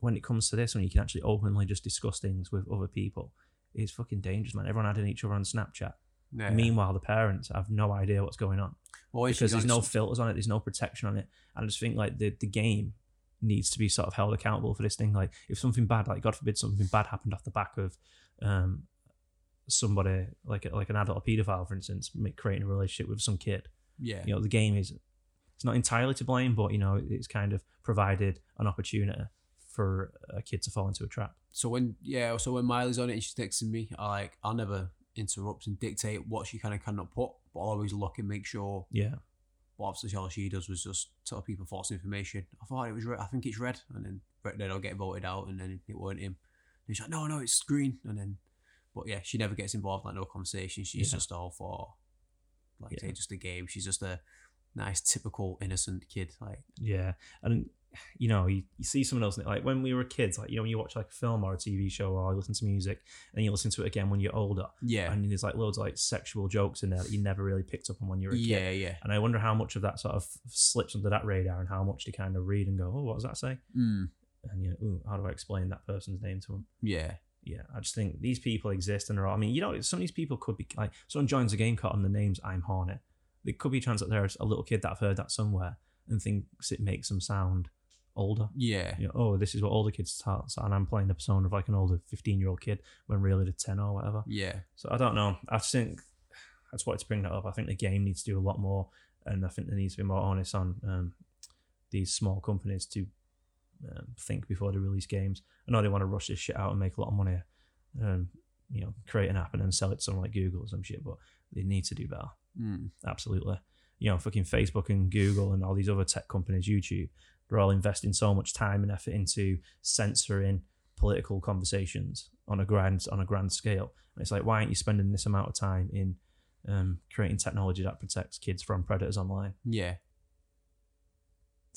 when it comes to this, when you can actually openly just discuss things with other people, it's fucking dangerous, man. Everyone adding each other on Snapchat. Yeah. Meanwhile, the parents have no idea what's going on Well, because there's no filters on it, there's no protection on it. And I just think like the the game needs to be sort of held accountable for this thing. Like if something bad, like God forbid, something bad happened off the back of um somebody like like an adult, paedophile, for instance, creating a relationship with some kid. Yeah. You know, the game is it's not entirely to blame, but you know, it's kind of provided an opportunity for a kid to fall into a trap. So when yeah, so when Miley's on it and she's texting me, I like I'll never interrupt and dictate what she kind of cannot put, but I'll always look and make sure. Yeah, But obviously, all she does was just tell people false information. I thought it was red. I think it's red, and then then I'll get voted out, and then it weren't him. And she's like, no, no, it's green, and then. But yeah, she never gets involved in like no conversation. She's Yeah. just all for, like Yeah. say, just a game. She's just a nice, typical innocent kid. Like yeah, and you know, you, you see someone else like when we were kids, like you know, when you watch like a film or a TV show or you listen to music, and you listen to it again when you're older, yeah, and there's like loads of like sexual jokes in there that you never really picked up on when you were a kid. yeah, yeah. And I wonder how much of that sort of slips under that radar and how much they kind of read and go, oh, what does that say? Mm, And you know, ooh, how do I explain that person's name to them? yeah, Yeah, I just think these people exist and they're I mean, you know, some of these people could be like, someone joins a game caught on the name's I'm Hornet. It could be a chance that there's a little kid that I've heard that somewhere and thinks it makes them sound older. yeah, You know, oh, this is what older kids start, and I'm playing the persona of like an older 15 year old kid when really they're 10 or whatever. yeah. So I don't know. I think that's why to bring that up. I think the game needs to do a lot more, and I think there needs to be more honest on um, these small companies to um, think before they release games. I know they want to rush this shit out and make a lot of money, um, you know, create an app and then sell it to someone like Google or some shit, but they need to do better. Mm, Absolutely. You know, fucking Facebook and Google and all these other tech companies, YouTube, they're all investing so much time and effort into censoring political conversations on a grand on a grand scale. And it's like, why aren't you spending this amount of time in um, creating technology that protects kids from predators online? yeah.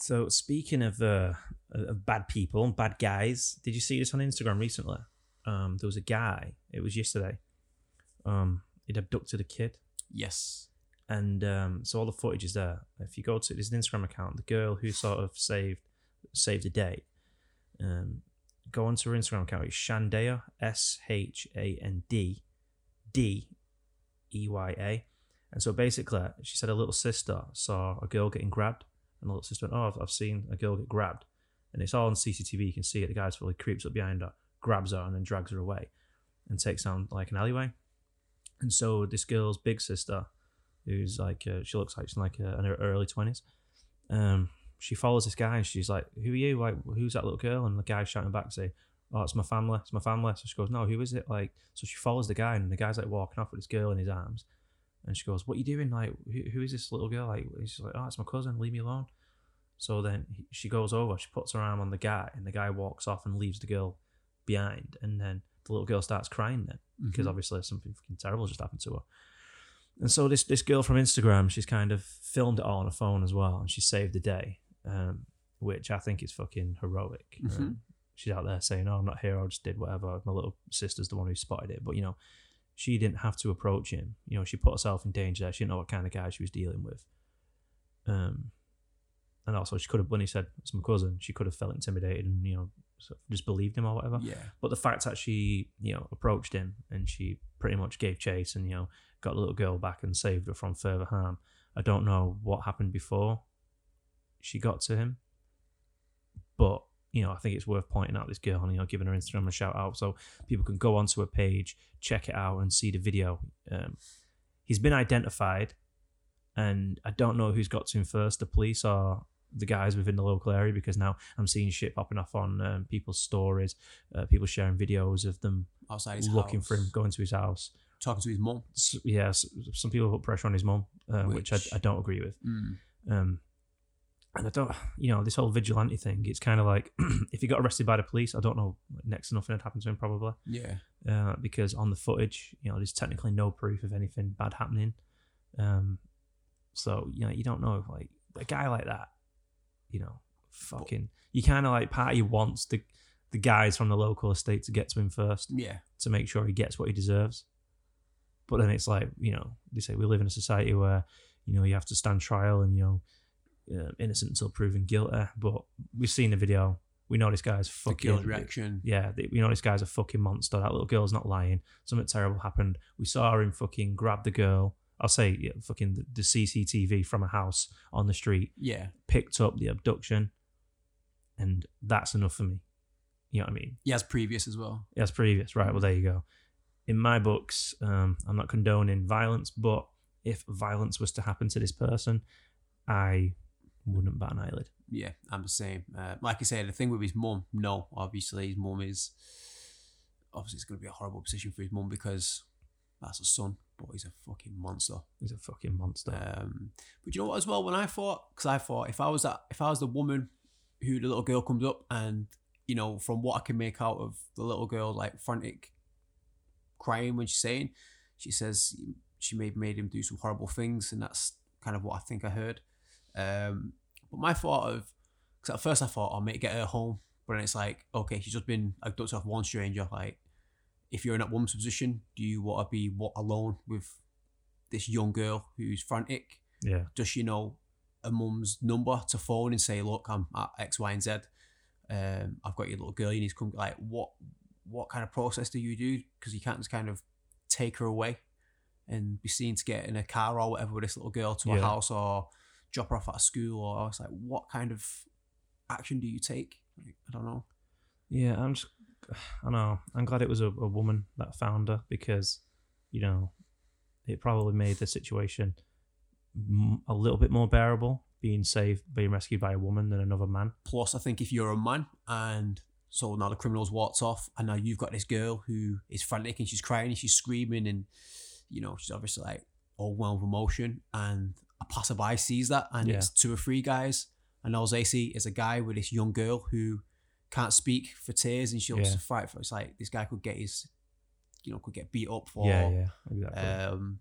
So speaking of uh, of bad people and bad guys, did you see this on Instagram recently? Um, there was a guy. It was yesterday. Um, he'd abducted a kid. Yes. And um, so all the footage is there. If you go to there's an Instagram account, the girl who sort of saved saved the day, um, go onto her Instagram account. It's Shandaya S H A N D D E Y A, and so basically she said her little sister saw a girl getting grabbed, and the little sister went, "Oh, I've, seen a girl get grabbed," and it's all on CCTV. You can see it. The guy's fully creeps up behind her, grabs her, and then drags her away, and takes down like an alleyway. And so this girl's big sister who's like uh, she looks like she's like uh, in her early twenties. Um, she follows this guy and she's like, "Who are you? Like, who's that little girl?" And the guy's shouting back, say, "Oh, it's my family. It's my family." So she goes, "No, who is it?" Like, so she follows the guy and the guy's like walking off with this girl in his arms, and she goes, "What are you doing? Like, who, who is this little girl?" Like, she's like, "Oh, it's my cousin. Leave me alone." So then he, she goes over, she puts her arm on the guy, and the guy walks off and leaves the girl behind, and then the little girl starts crying then because Mhm. obviously something fucking terrible just happened to her. And so this this girl from Instagram, she's kind of filmed it all on her phone as well, and she saved the day, um, which I think is fucking heroic. Um, she's out there saying, "Oh, I'm not here. I just did whatever." My little sister's the one who spotted it, but you know, she didn't have to approach him. You know, she put herself in danger. there. She didn't know what kind of guy she was dealing with. Um, and also she could have when he said it's my cousin, she could have felt intimidated and you know sort of just believed him or whatever. Yeah. But the fact that she, you know, approached him and she pretty much gave chase and, you know, got the little girl back and saved her from further harm. I don't know what happened before she got to him. But, you know, I think it's worth pointing out this girl and, you know, giving her Instagram a shout out so people can go onto her page, check it out and see the video. Um, he's been identified and I don't know who's got to him first, the police or the guys within the local area because now I'm seeing shit popping off on um, people's stories, uh, people sharing videos of them Outside looking for him, going to his house. Talking to his mom. S yeah, s- some people put pressure on his mom, uh, which, Which- I, I don't agree with. Mm. Um, and I don't, you know, this whole vigilante thing. It's kind of like if he got arrested by the police, I don't know, next to nothing had happened to him probably, Yeah. uh, because on the footage, you know, there's technically no proof of anything bad happening. Um, so you know, you don't know, like a guy like that, you know, fucking, you kind of like party wants the the guys from the local estate to get to him first Yeah. to make sure he gets what he deserves. But then it's like, you know, they say we live in a society where, you know, you have to stand trial and, you know, uh, innocent until proven guilty. But we've seen the video. We know this guy's fucking. girl's reaction. Yeah, they- we know this guy's a fucking monster. That little girl's not lying. Something terrible happened. We saw him fucking grab the girl. I'll say, yeah, fucking the, the CCTV from a house on the street, Yeah. picked up the abduction, and that's enough for me. You know what I mean? Has previous as well. Yes, previous. Right. Well, there you go. In my books, um, I'm not condoning violence, but if violence was to happen to this person, I wouldn't bat an eyelid. Yeah, I'm the same. Uh, like I said, the thing with his mum, no, obviously his mum is obviously it's going to be a horrible position for his mum because that's a son, but he's a fucking monster. He's a fucking monster. Um, but you know what? As well, when I thought, because I thought if I was that, if I was the woman who the little girl comes up and you know, from what I can make out of the little girl, like frantic crying when she's saying, she says she may have made him do some horrible things, and that's kind of what I think I heard. Um, but my thought of, because at first I thought, I'll make get her home, but then it's like, okay, she's just been abducted off one stranger. Like, if you're in that woman's position, do you want to be what alone with this young girl who's frantic? yeah. Does she know a mum's number to phone and say, look, I'm at X, Y, and Z. Um, I've got your little girl. You need to come. Like, what what kind of process do you do? Because you can't just kind of take her away and be seen to get in a car or whatever with this little girl to a house or drop her off at a school or it's like, what kind of action do you take? Like, I don't know. Yeah, I'm just, I know. I'm glad it was a, a woman that found her because, you know, it probably made the situation a little bit more bearable being saved, being rescued by a woman than another man. Plus, I think if you're a man and so now the criminal's walked off, and now you've got this girl who is frantic and she's crying and she's screaming, and you know she's obviously like overwhelmed with emotion, and a passerby sees that, and Yeah. it's two or three guys, and all they see is a guy with this young girl who can't speak for tears, and she'll Yeah. just fight for. It's like this guy could get his, you know, could get beat up for, yeah, yeah, exactly. um,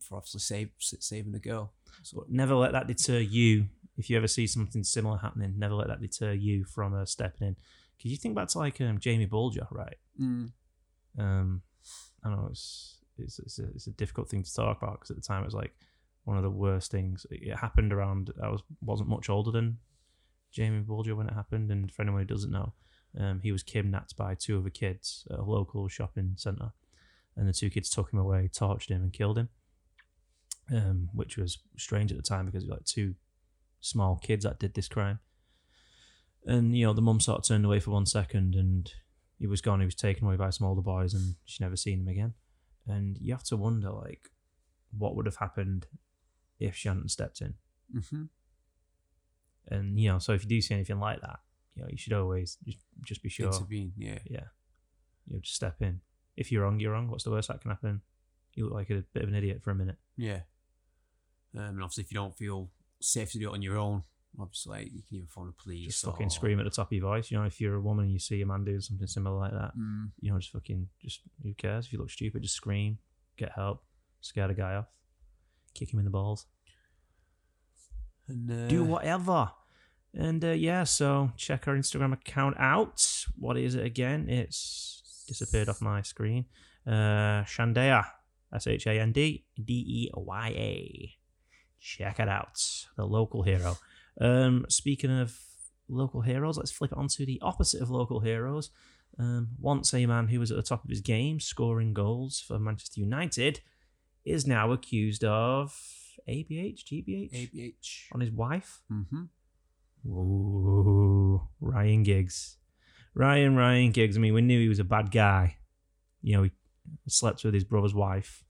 for obviously save saving the girl. So never let that deter you. If you ever see something similar happening, never let that deter you from uh, stepping in. Because you think back to like um, Jamie Bulger, right? mm, Um, I know it's it's it's a, it's a difficult thing to talk about because at the time it was like one of the worst things. It, happened around. I was wasn't much older than Jamie Bulger when it happened, and for anyone who doesn't know, um, he was kidnapped by two other kids at a local shopping centre, and the two kids took him away, tortured him, and killed him. Um, which was strange at the time because it was like two small kids that did this crime. And you know, the mum sort of turned away for one second, and he was gone. He was taken away by some older boys, and she never seen him again. And you have to wonder, like, what would have happened if she hadn't stepped in. hmm And you know, so if you do see anything like that, you know, you should always just just be sure. intervene. Yeah. Yeah, you know, just step in. If you're wrong, you're wrong. What's the worst that can happen? You look like a bit of an idiot for a minute. Yeah. Um, and obviously, if you don't feel safe to do it on your own, obviously, like, you can even phone the police. Just or, fucking scream at the top of your voice. You know, if you're a woman and you see a man doing something similar like that, Mm, you know, just fucking, just who cares? If you look stupid, just scream, get help, scare the guy off, kick him in the balls. and uh, do whatever. And uh, yeah, so check our Instagram account out. What is it again? It's disappeared off my screen. Uh, Shandaya, S H A N D D E Y A. Check it out. The local hero. Um, speaking of local heroes, let's flip it onto the opposite of local heroes. Um, once a man who was at the top of his game, scoring goals for Manchester United, is now accused of ABH, GBH ABH. on his wife. Mm-hmm. Ooh, Ryan Giggs. Ryan, Ryan Giggs. I mean, we knew he was a bad guy. You know, he slept with his brother's wife.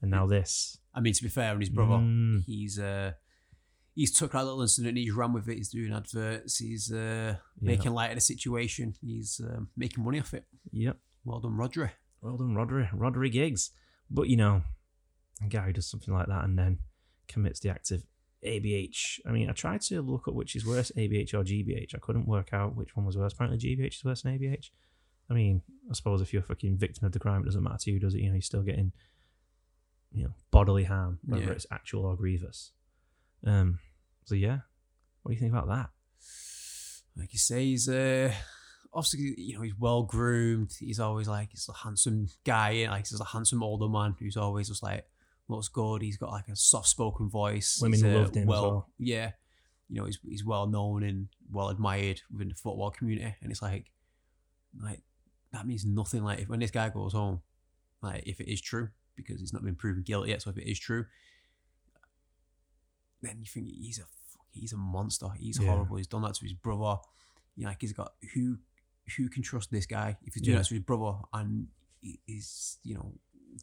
And now this. I mean, to be fair, and his brother, Mm. he's uh, he's took that little incident and he's run with it. He's doing adverts. He's uh, Yeah. making light of the situation. He's um, making money off it. Yep. Well done, Rhodri. Well done, Rhodri. Rhodri Giggs. But, you know, a guy who does something like that and then commits the act of ABH. I mean, I tried to look up which is worse, ABH or GBH. I couldn't work out which one was worse. Apparently, GBH is worse than ABH. I mean, I suppose if you're a fucking victim of the crime, it doesn't matter to you, does it? You know, you're still getting, you know, bodily harm, whether Yeah. it's actual or grievous. Um. So yeah, what do you think about that? Like you say, he's uh, obviously you know he's well groomed. He's always like he's a handsome guy. Like he's a handsome older man who's always just like looks good. He's got like a soft spoken voice. Women He's, uh, loved him as well. Yeah, you know he's he's well known and well admired within the football community. And it's like, like that means nothing. Like if when this guy goes home, like if it is true because he's not been proven guilty yet. So if it is true, then you think he's a he's a monster. He's Yeah. horrible. He's done that to his brother. You know, like he's got who who can trust this guy if he's doing Yeah. that to his brother and he- he's you know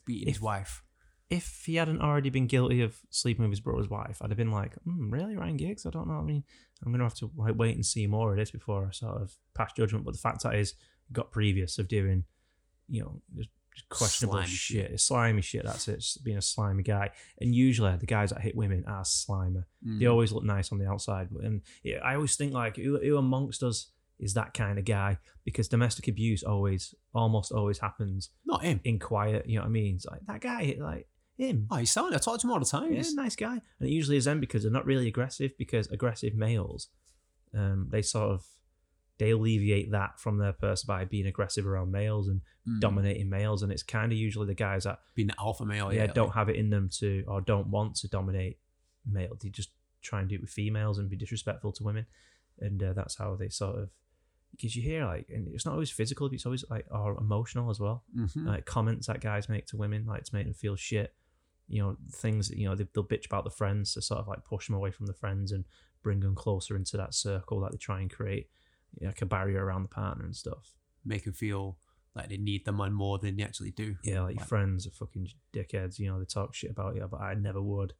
beating his wife. if he hadn't already been guilty of sleeping with his brother's wife, I'd have been like, mm, really, Ryan Giggs? I don't know. I mean, I'm gonna have to like wait and see more of this before I sort of pass judgment. But the fact that is, got previous of doing, you know, just questionable Slimy shit, slimy shit. That's it. Just being a slimy guy. And usually the guys that hit women are slimer. They Mm. always look nice on the outside. And yeah, I always think like, who, who amongst us is that kind of guy? Because domestic abuse always, almost always happens Not him. in quiet. You know what I mean? It's like that guy, like him. Oh, he's sound. I talk to him all the time. Yeah, He's- nice guy. And it usually is them because they're not really aggressive. Because aggressive males, um, they sort of they alleviate that from their person by being aggressive around males and Mm. dominating males. And it's kind of usually the guys that being alpha male. yeah, Yeah, don't have it in them to or don't want to dominate male. They just try and do it with females and be disrespectful to women, and uh, that's how they sort of. Because you hear like, and it's not always physical, but it's always like or emotional as well. hmm Like comments that guys make to women, like to make them feel shit. You know, things you know they, they'll bitch about the friends to sort of like push them away from the friends and bring them closer into that circle that they try and create, like a barrier around the partner and stuff. Make them feel like they need the man more than they actually do. Yeah, like your Like- friends are fucking dickheads. You know, they talk shit about you, but I never would.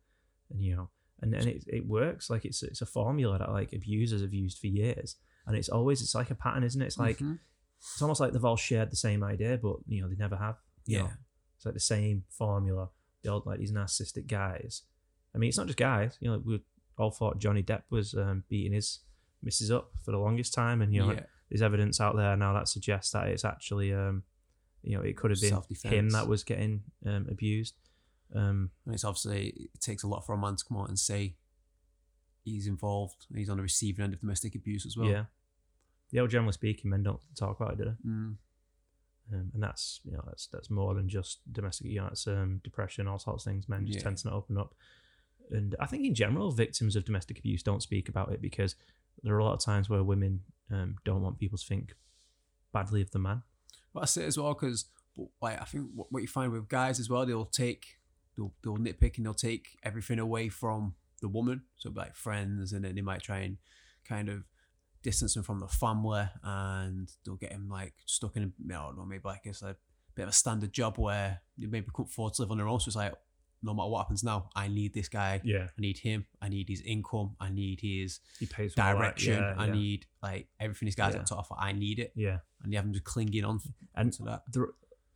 And you know, and and it, it works. Like it's it's a formula that like abusers have used for years, and it's always it's like a pattern, isn't it? It's like Mhm. it's almost like they've all shared the same idea, but you know they never have. Yeah. know? it's like the same formula. The old like these narcissistic guys. I mean, it's not just guys. You know, we all thought Johnny Depp was um, beating his missus up for the longest time, and you know, yeah. there's evidence out there now that suggests that it's actually, um, you know, it could have been him that was getting um, abused. Um, And it's obviously it takes a lot for a man to come out and say he's involved. He's on the receiving end of domestic abuse as well. yeah, yeah. Well, generally speaking, men don't talk about it, do they? Mm. Um, and that's you know that's that's more than just domestic. You know, it's um, depression, all sorts of things. Men just Yeah. tend to not open up. And I think in general, victims of domestic abuse don't speak about it because there are a lot of times where women um, don't want people to think badly of the man. But I say as well because like I think what, what you find with guys as well, they'll take they'll they'll nitpick and they'll take everything away from the woman. So like friends, and then they might try and kind of distance him from the family, and they'll get him like stuck in a don't know maybe like it's a bit of a standard job where they maybe couldn't afford to live on their own. So it's like no matter what happens now, I need this guy. Yeah, I need him. I need his income. I need his he pays for all that. direction. Yeah, I yeah. need like everything this guy's Yeah. got to offer. I need it, yeah. and you have him just clinging on And to that. there,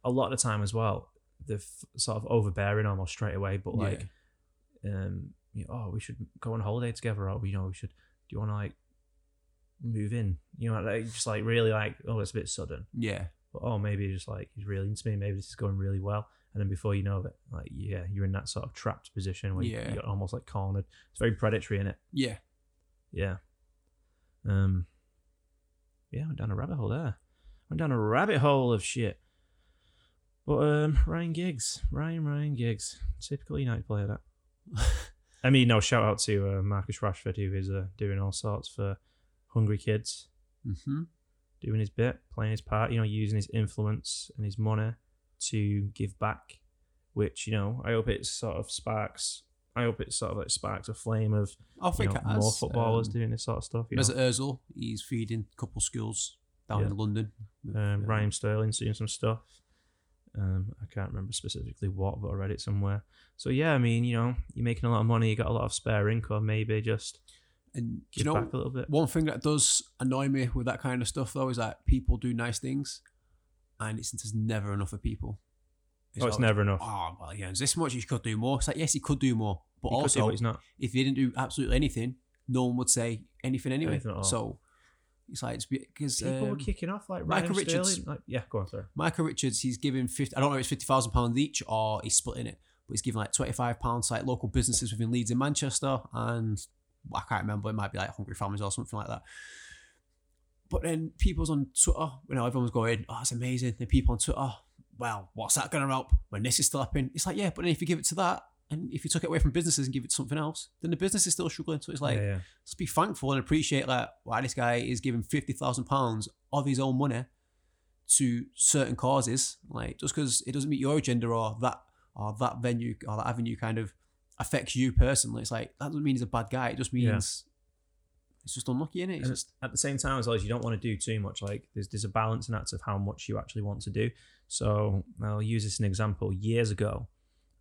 a lot of the time as well, they're sort of overbearing almost straight away. But like, um, you know, oh, we should go on holiday together, or you know, we should. Do you want to like move in? You know, like just like really like, oh, it's a bit sudden. yeah, But oh, maybe just like he's really into me. Maybe this is going really well. And then before you know it, like yeah, you're in that sort of trapped position where Yeah. you're almost like cornered. It's very predatory in it. yeah. Yeah. Um. Yeah, went down a rabbit hole there. I Went down a rabbit hole of shit. But um, Ryan Giggs, Ryan Ryan Giggs, typical United player. That. I mean, no shout out to uh, Marcus Rashford who is uh, doing all sorts for hungry kids, hmm doing his bit, playing his part. You know, using his influence and his money to give back. Which you know, I hope it sort of sparks. I hope it sort of like sparks a flame of I think know, has, more footballers um, doing this sort of stuff. You know? Mesut Ozil, he's feeding a couple schools down Yeah. in London. Um, Raheem Sterling's doing some stuff. Um, I can't remember specifically what, but I read it somewhere. So yeah, I mean, you know, you're making a lot of money, you got a lot of spare income, maybe just And give you know, back a little bit. one thing that does annoy me with that kind of stuff though is that people do nice things, and it's there's never enough of people. oh, it's never enough. Oh well, yeah. There's this much you could do more. It's like yes, he could do more, but He could do, also but he's not. if he didn't do absolutely anything, no one would say anything anyway. Anything. So it's like it's because People were um, kicking off like Micah Richards- Sterling. Like, yeah, go on, sorry. Micah Richards, he's giving fifty. I don't know if it's fifty thousand pounds each or he's splitting it, but he's giving like twenty five pounds like local businesses within Leeds and Manchester, and I can't remember. It might be like Hungry Families or something like that. But then people's on Twitter, you know, everyone's going, "Oh, it's amazing." Then people on Twitter, "Well, what's that going to help when this is still happening?" It's like, yeah, but then if you give it to that, and if you took it away from businesses and give it to something else, then the business is still struggling. So it's like, yeah, yeah. just be thankful and appreciate like why this guy is giving fifty thousand pounds of his own money to certain causes. Like just because it doesn't meet your agenda or that or that venue or that avenue kind of affects you personally, it's like that doesn't mean he's a bad guy. It just means it's just unlucky, innit? It's just at the same time as well as you don't want to do too much like there's there's a balancing act of how much you actually want to do so i'll use this as an example years ago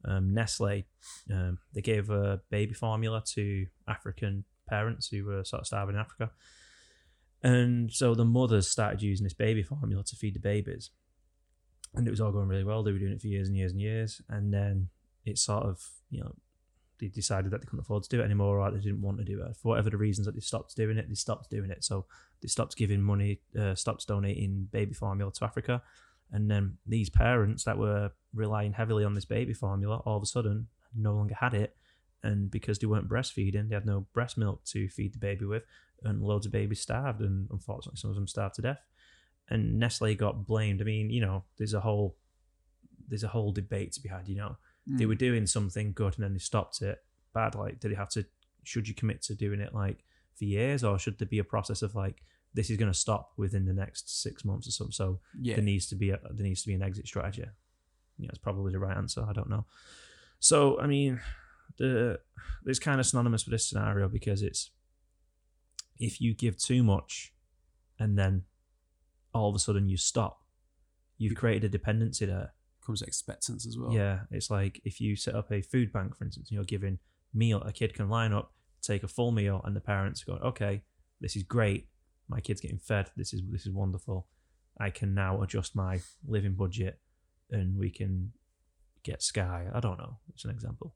um, Nestle, um, they gave a baby formula to African parents who were sort of starving in Africa. And so the mothers started using this baby formula to feed the babies. And it was all going really well. They were doing it for years and years and years. And then it sort of, you know, they decided that they couldn't afford to do it anymore or they didn't want to do it. For whatever the reasons that they stopped doing it, they stopped doing it. So they stopped giving money, uh, stopped donating baby formula to Africa. And then these parents that were relying heavily on this baby formula all of a sudden no longer had it. And because they weren't breastfeeding, they had no breast milk to feed the baby with. And loads of babies starved. And unfortunately, some of them starved to death. And Nestle got blamed. I mean, you know, there's a whole there's a whole debate to be had, you know they Mm. were doing something good and then they stopped it bad like did they have to should you commit to doing it like for years or should there be a process of like this is going to stop within the next six months or something so yeah. there needs to be a, there needs to be an exit strategy yeah it's probably the right answer i don't know so i mean the it's kind of synonymous with this scenario because it's if you give too much and then all of a sudden you stop you've created a dependency there comes expectance as well. yeah, it's like if you set up a food bank, for instance, and you're giving meal, a kid can line up, take a full meal, and the parents go, "Okay, this is great. My kid's getting fed. This is this is wonderful. I can now adjust my living budget, and we can get Sky. I don't know. It's an example.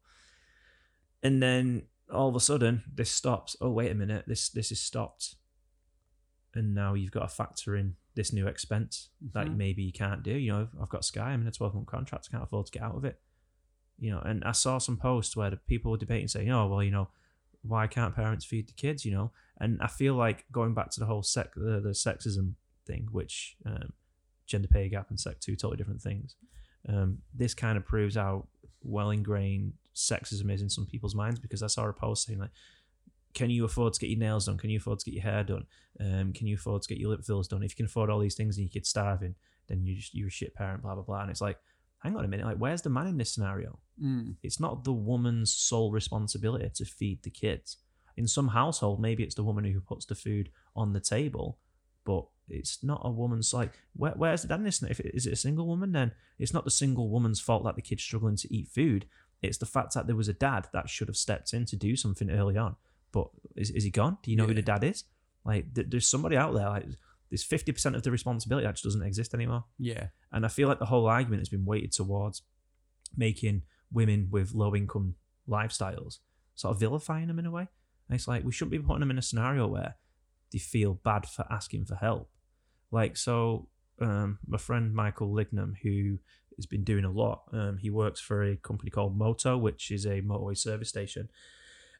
And then all of a sudden, this stops. Oh, wait a minute. This this is stopped, and now you've got to factor in this new expense that Mhm. maybe you can't do. You know, I've got Sky. I'm in a 12 month contract. I can't afford to get out of it. You know, and I saw some posts where the people were debating, saying, "Oh, well, you know, why can't parents feed the kids?" You know, and I feel like going back to the whole sec the, the sexism thing, which um, gender pay gap and sec two totally different things. Um, this kind of proves how well ingrained sexism is in some people's minds because I saw a post saying like, "Can you afford to get your nails done? Can you afford to get your hair done? Um, can you afford to get your lip fillers done? If you can afford all these things and your kid's starving, then you just you're a shit parent." Blah blah blah. And it's like, hang on a minute, like where's the man in this scenario? Mm. It's not the woman's sole responsibility to feed the kids. In some household, maybe it's the woman who puts the food on the table, but it's not a woman's like where, where's the dad in this? If it, is it a single woman, then it's not the single woman's fault that the kid's struggling to eat food. It's the fact that there was a dad that should have stepped in to do something early on. But is, is he gone? Do you know who the dad is? Like th- there's somebody out there. Like there's fifty percent of the responsibility that just doesn't exist anymore. Yeah. And I feel like the whole argument has been weighted towards making women with low income lifestyles sort of vilifying them in a way. And it's like we shouldn't be putting them in a scenario where they feel bad for asking for help. Like so, um, my friend Michael Lignum, who has been doing a lot, um, he works for a company called Moto, which is a motorway service station,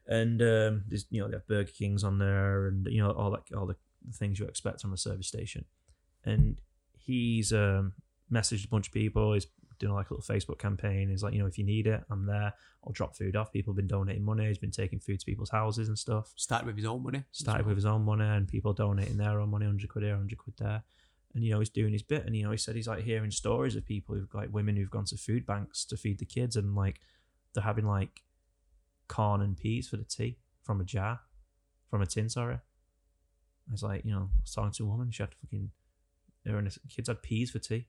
and um, there's you know they have Burger Kings on there, and you know all that all the things you expect from a service station, and he's um, messaged a bunch of people. He's doing like a little Facebook campaign. He's like, you know, if you need it, I'm there. I'll drop food off. People have been donating money. He's been taking food to people's houses and stuff. Started with his own money. Started with his own money and people donating their own money, 100 quid here, 100 quid there. And, you know, he's doing his bit. And, you know, he said he's like hearing stories of people who've like women who've gone to food banks to feed the kids and like they're having like corn and peas for the tea from a jar, from a tin, sorry. I was like, you know, I was talking to a woman, she had fucking, her and the kids had peas for tea.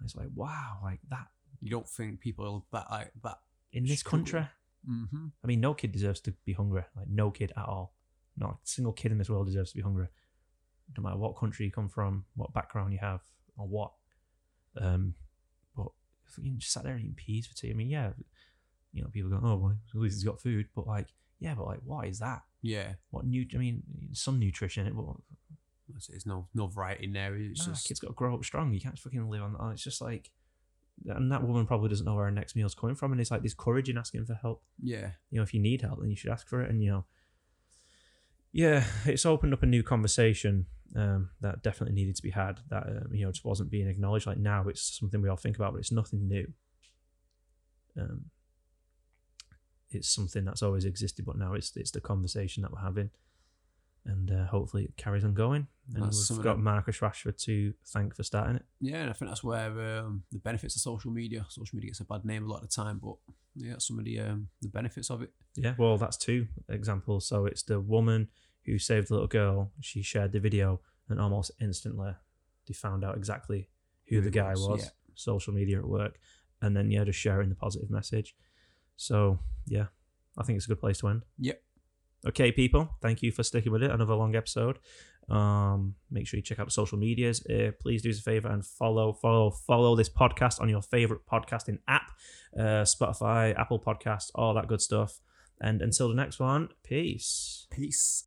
I was like, wow, like that You don't think people are that like that? in this country. Mm-hmm. I mean, no kid deserves to be hungry. Like no kid at all. Not a single kid in this world deserves to be hungry. No matter what country you come from, what background you have, or what. Um, but fucking just sat there eating peas for tea. I mean, yeah, you know, people go, oh, well, at least he's got food. But like, yeah, but like, what is that? Yeah. What new? I mean, some nutrition. It, but There's no no variety in there. It's nah, just kid's got to grow up strong. You can't fucking live on. on it's just like, and that woman probably doesn't know where her next meal's coming from, and it's like this courage in asking for help. yeah. you know, if you need help, then you should ask for it. And you know, yeah, it's opened up a new conversation um, that definitely needed to be had. That um, you know, just wasn't being acknowledged. Like now, it's something we all think about, but it's nothing new. Um, it's something that's always existed, but now it's it's the conversation that we're having, and uh, hopefully it carries on going. And That's we've got. Marcus Rashford to thank for starting it. Yeah, and I think that's where um, the benefits of social media. Social media gets a bad name a lot of the time, but yeah, some of the um, the benefits of it. Yeah, well, that's two examples. So it's the woman who saved the little girl. She shared the video, and almost instantly, they found out exactly who, Who the guy was, was. yeah. Social media at work, and then yeah, just sharing the positive message. So yeah, I think it's a good place to end. Yep. Okay, people, thank you for sticking with it. Another long episode. Um, make sure you check out the social medias. Uh, please do us a favor and follow, follow, follow this podcast on your favorite podcasting app, uh, Spotify, Apple Podcasts, all that good stuff. And until the next one, peace. Peace.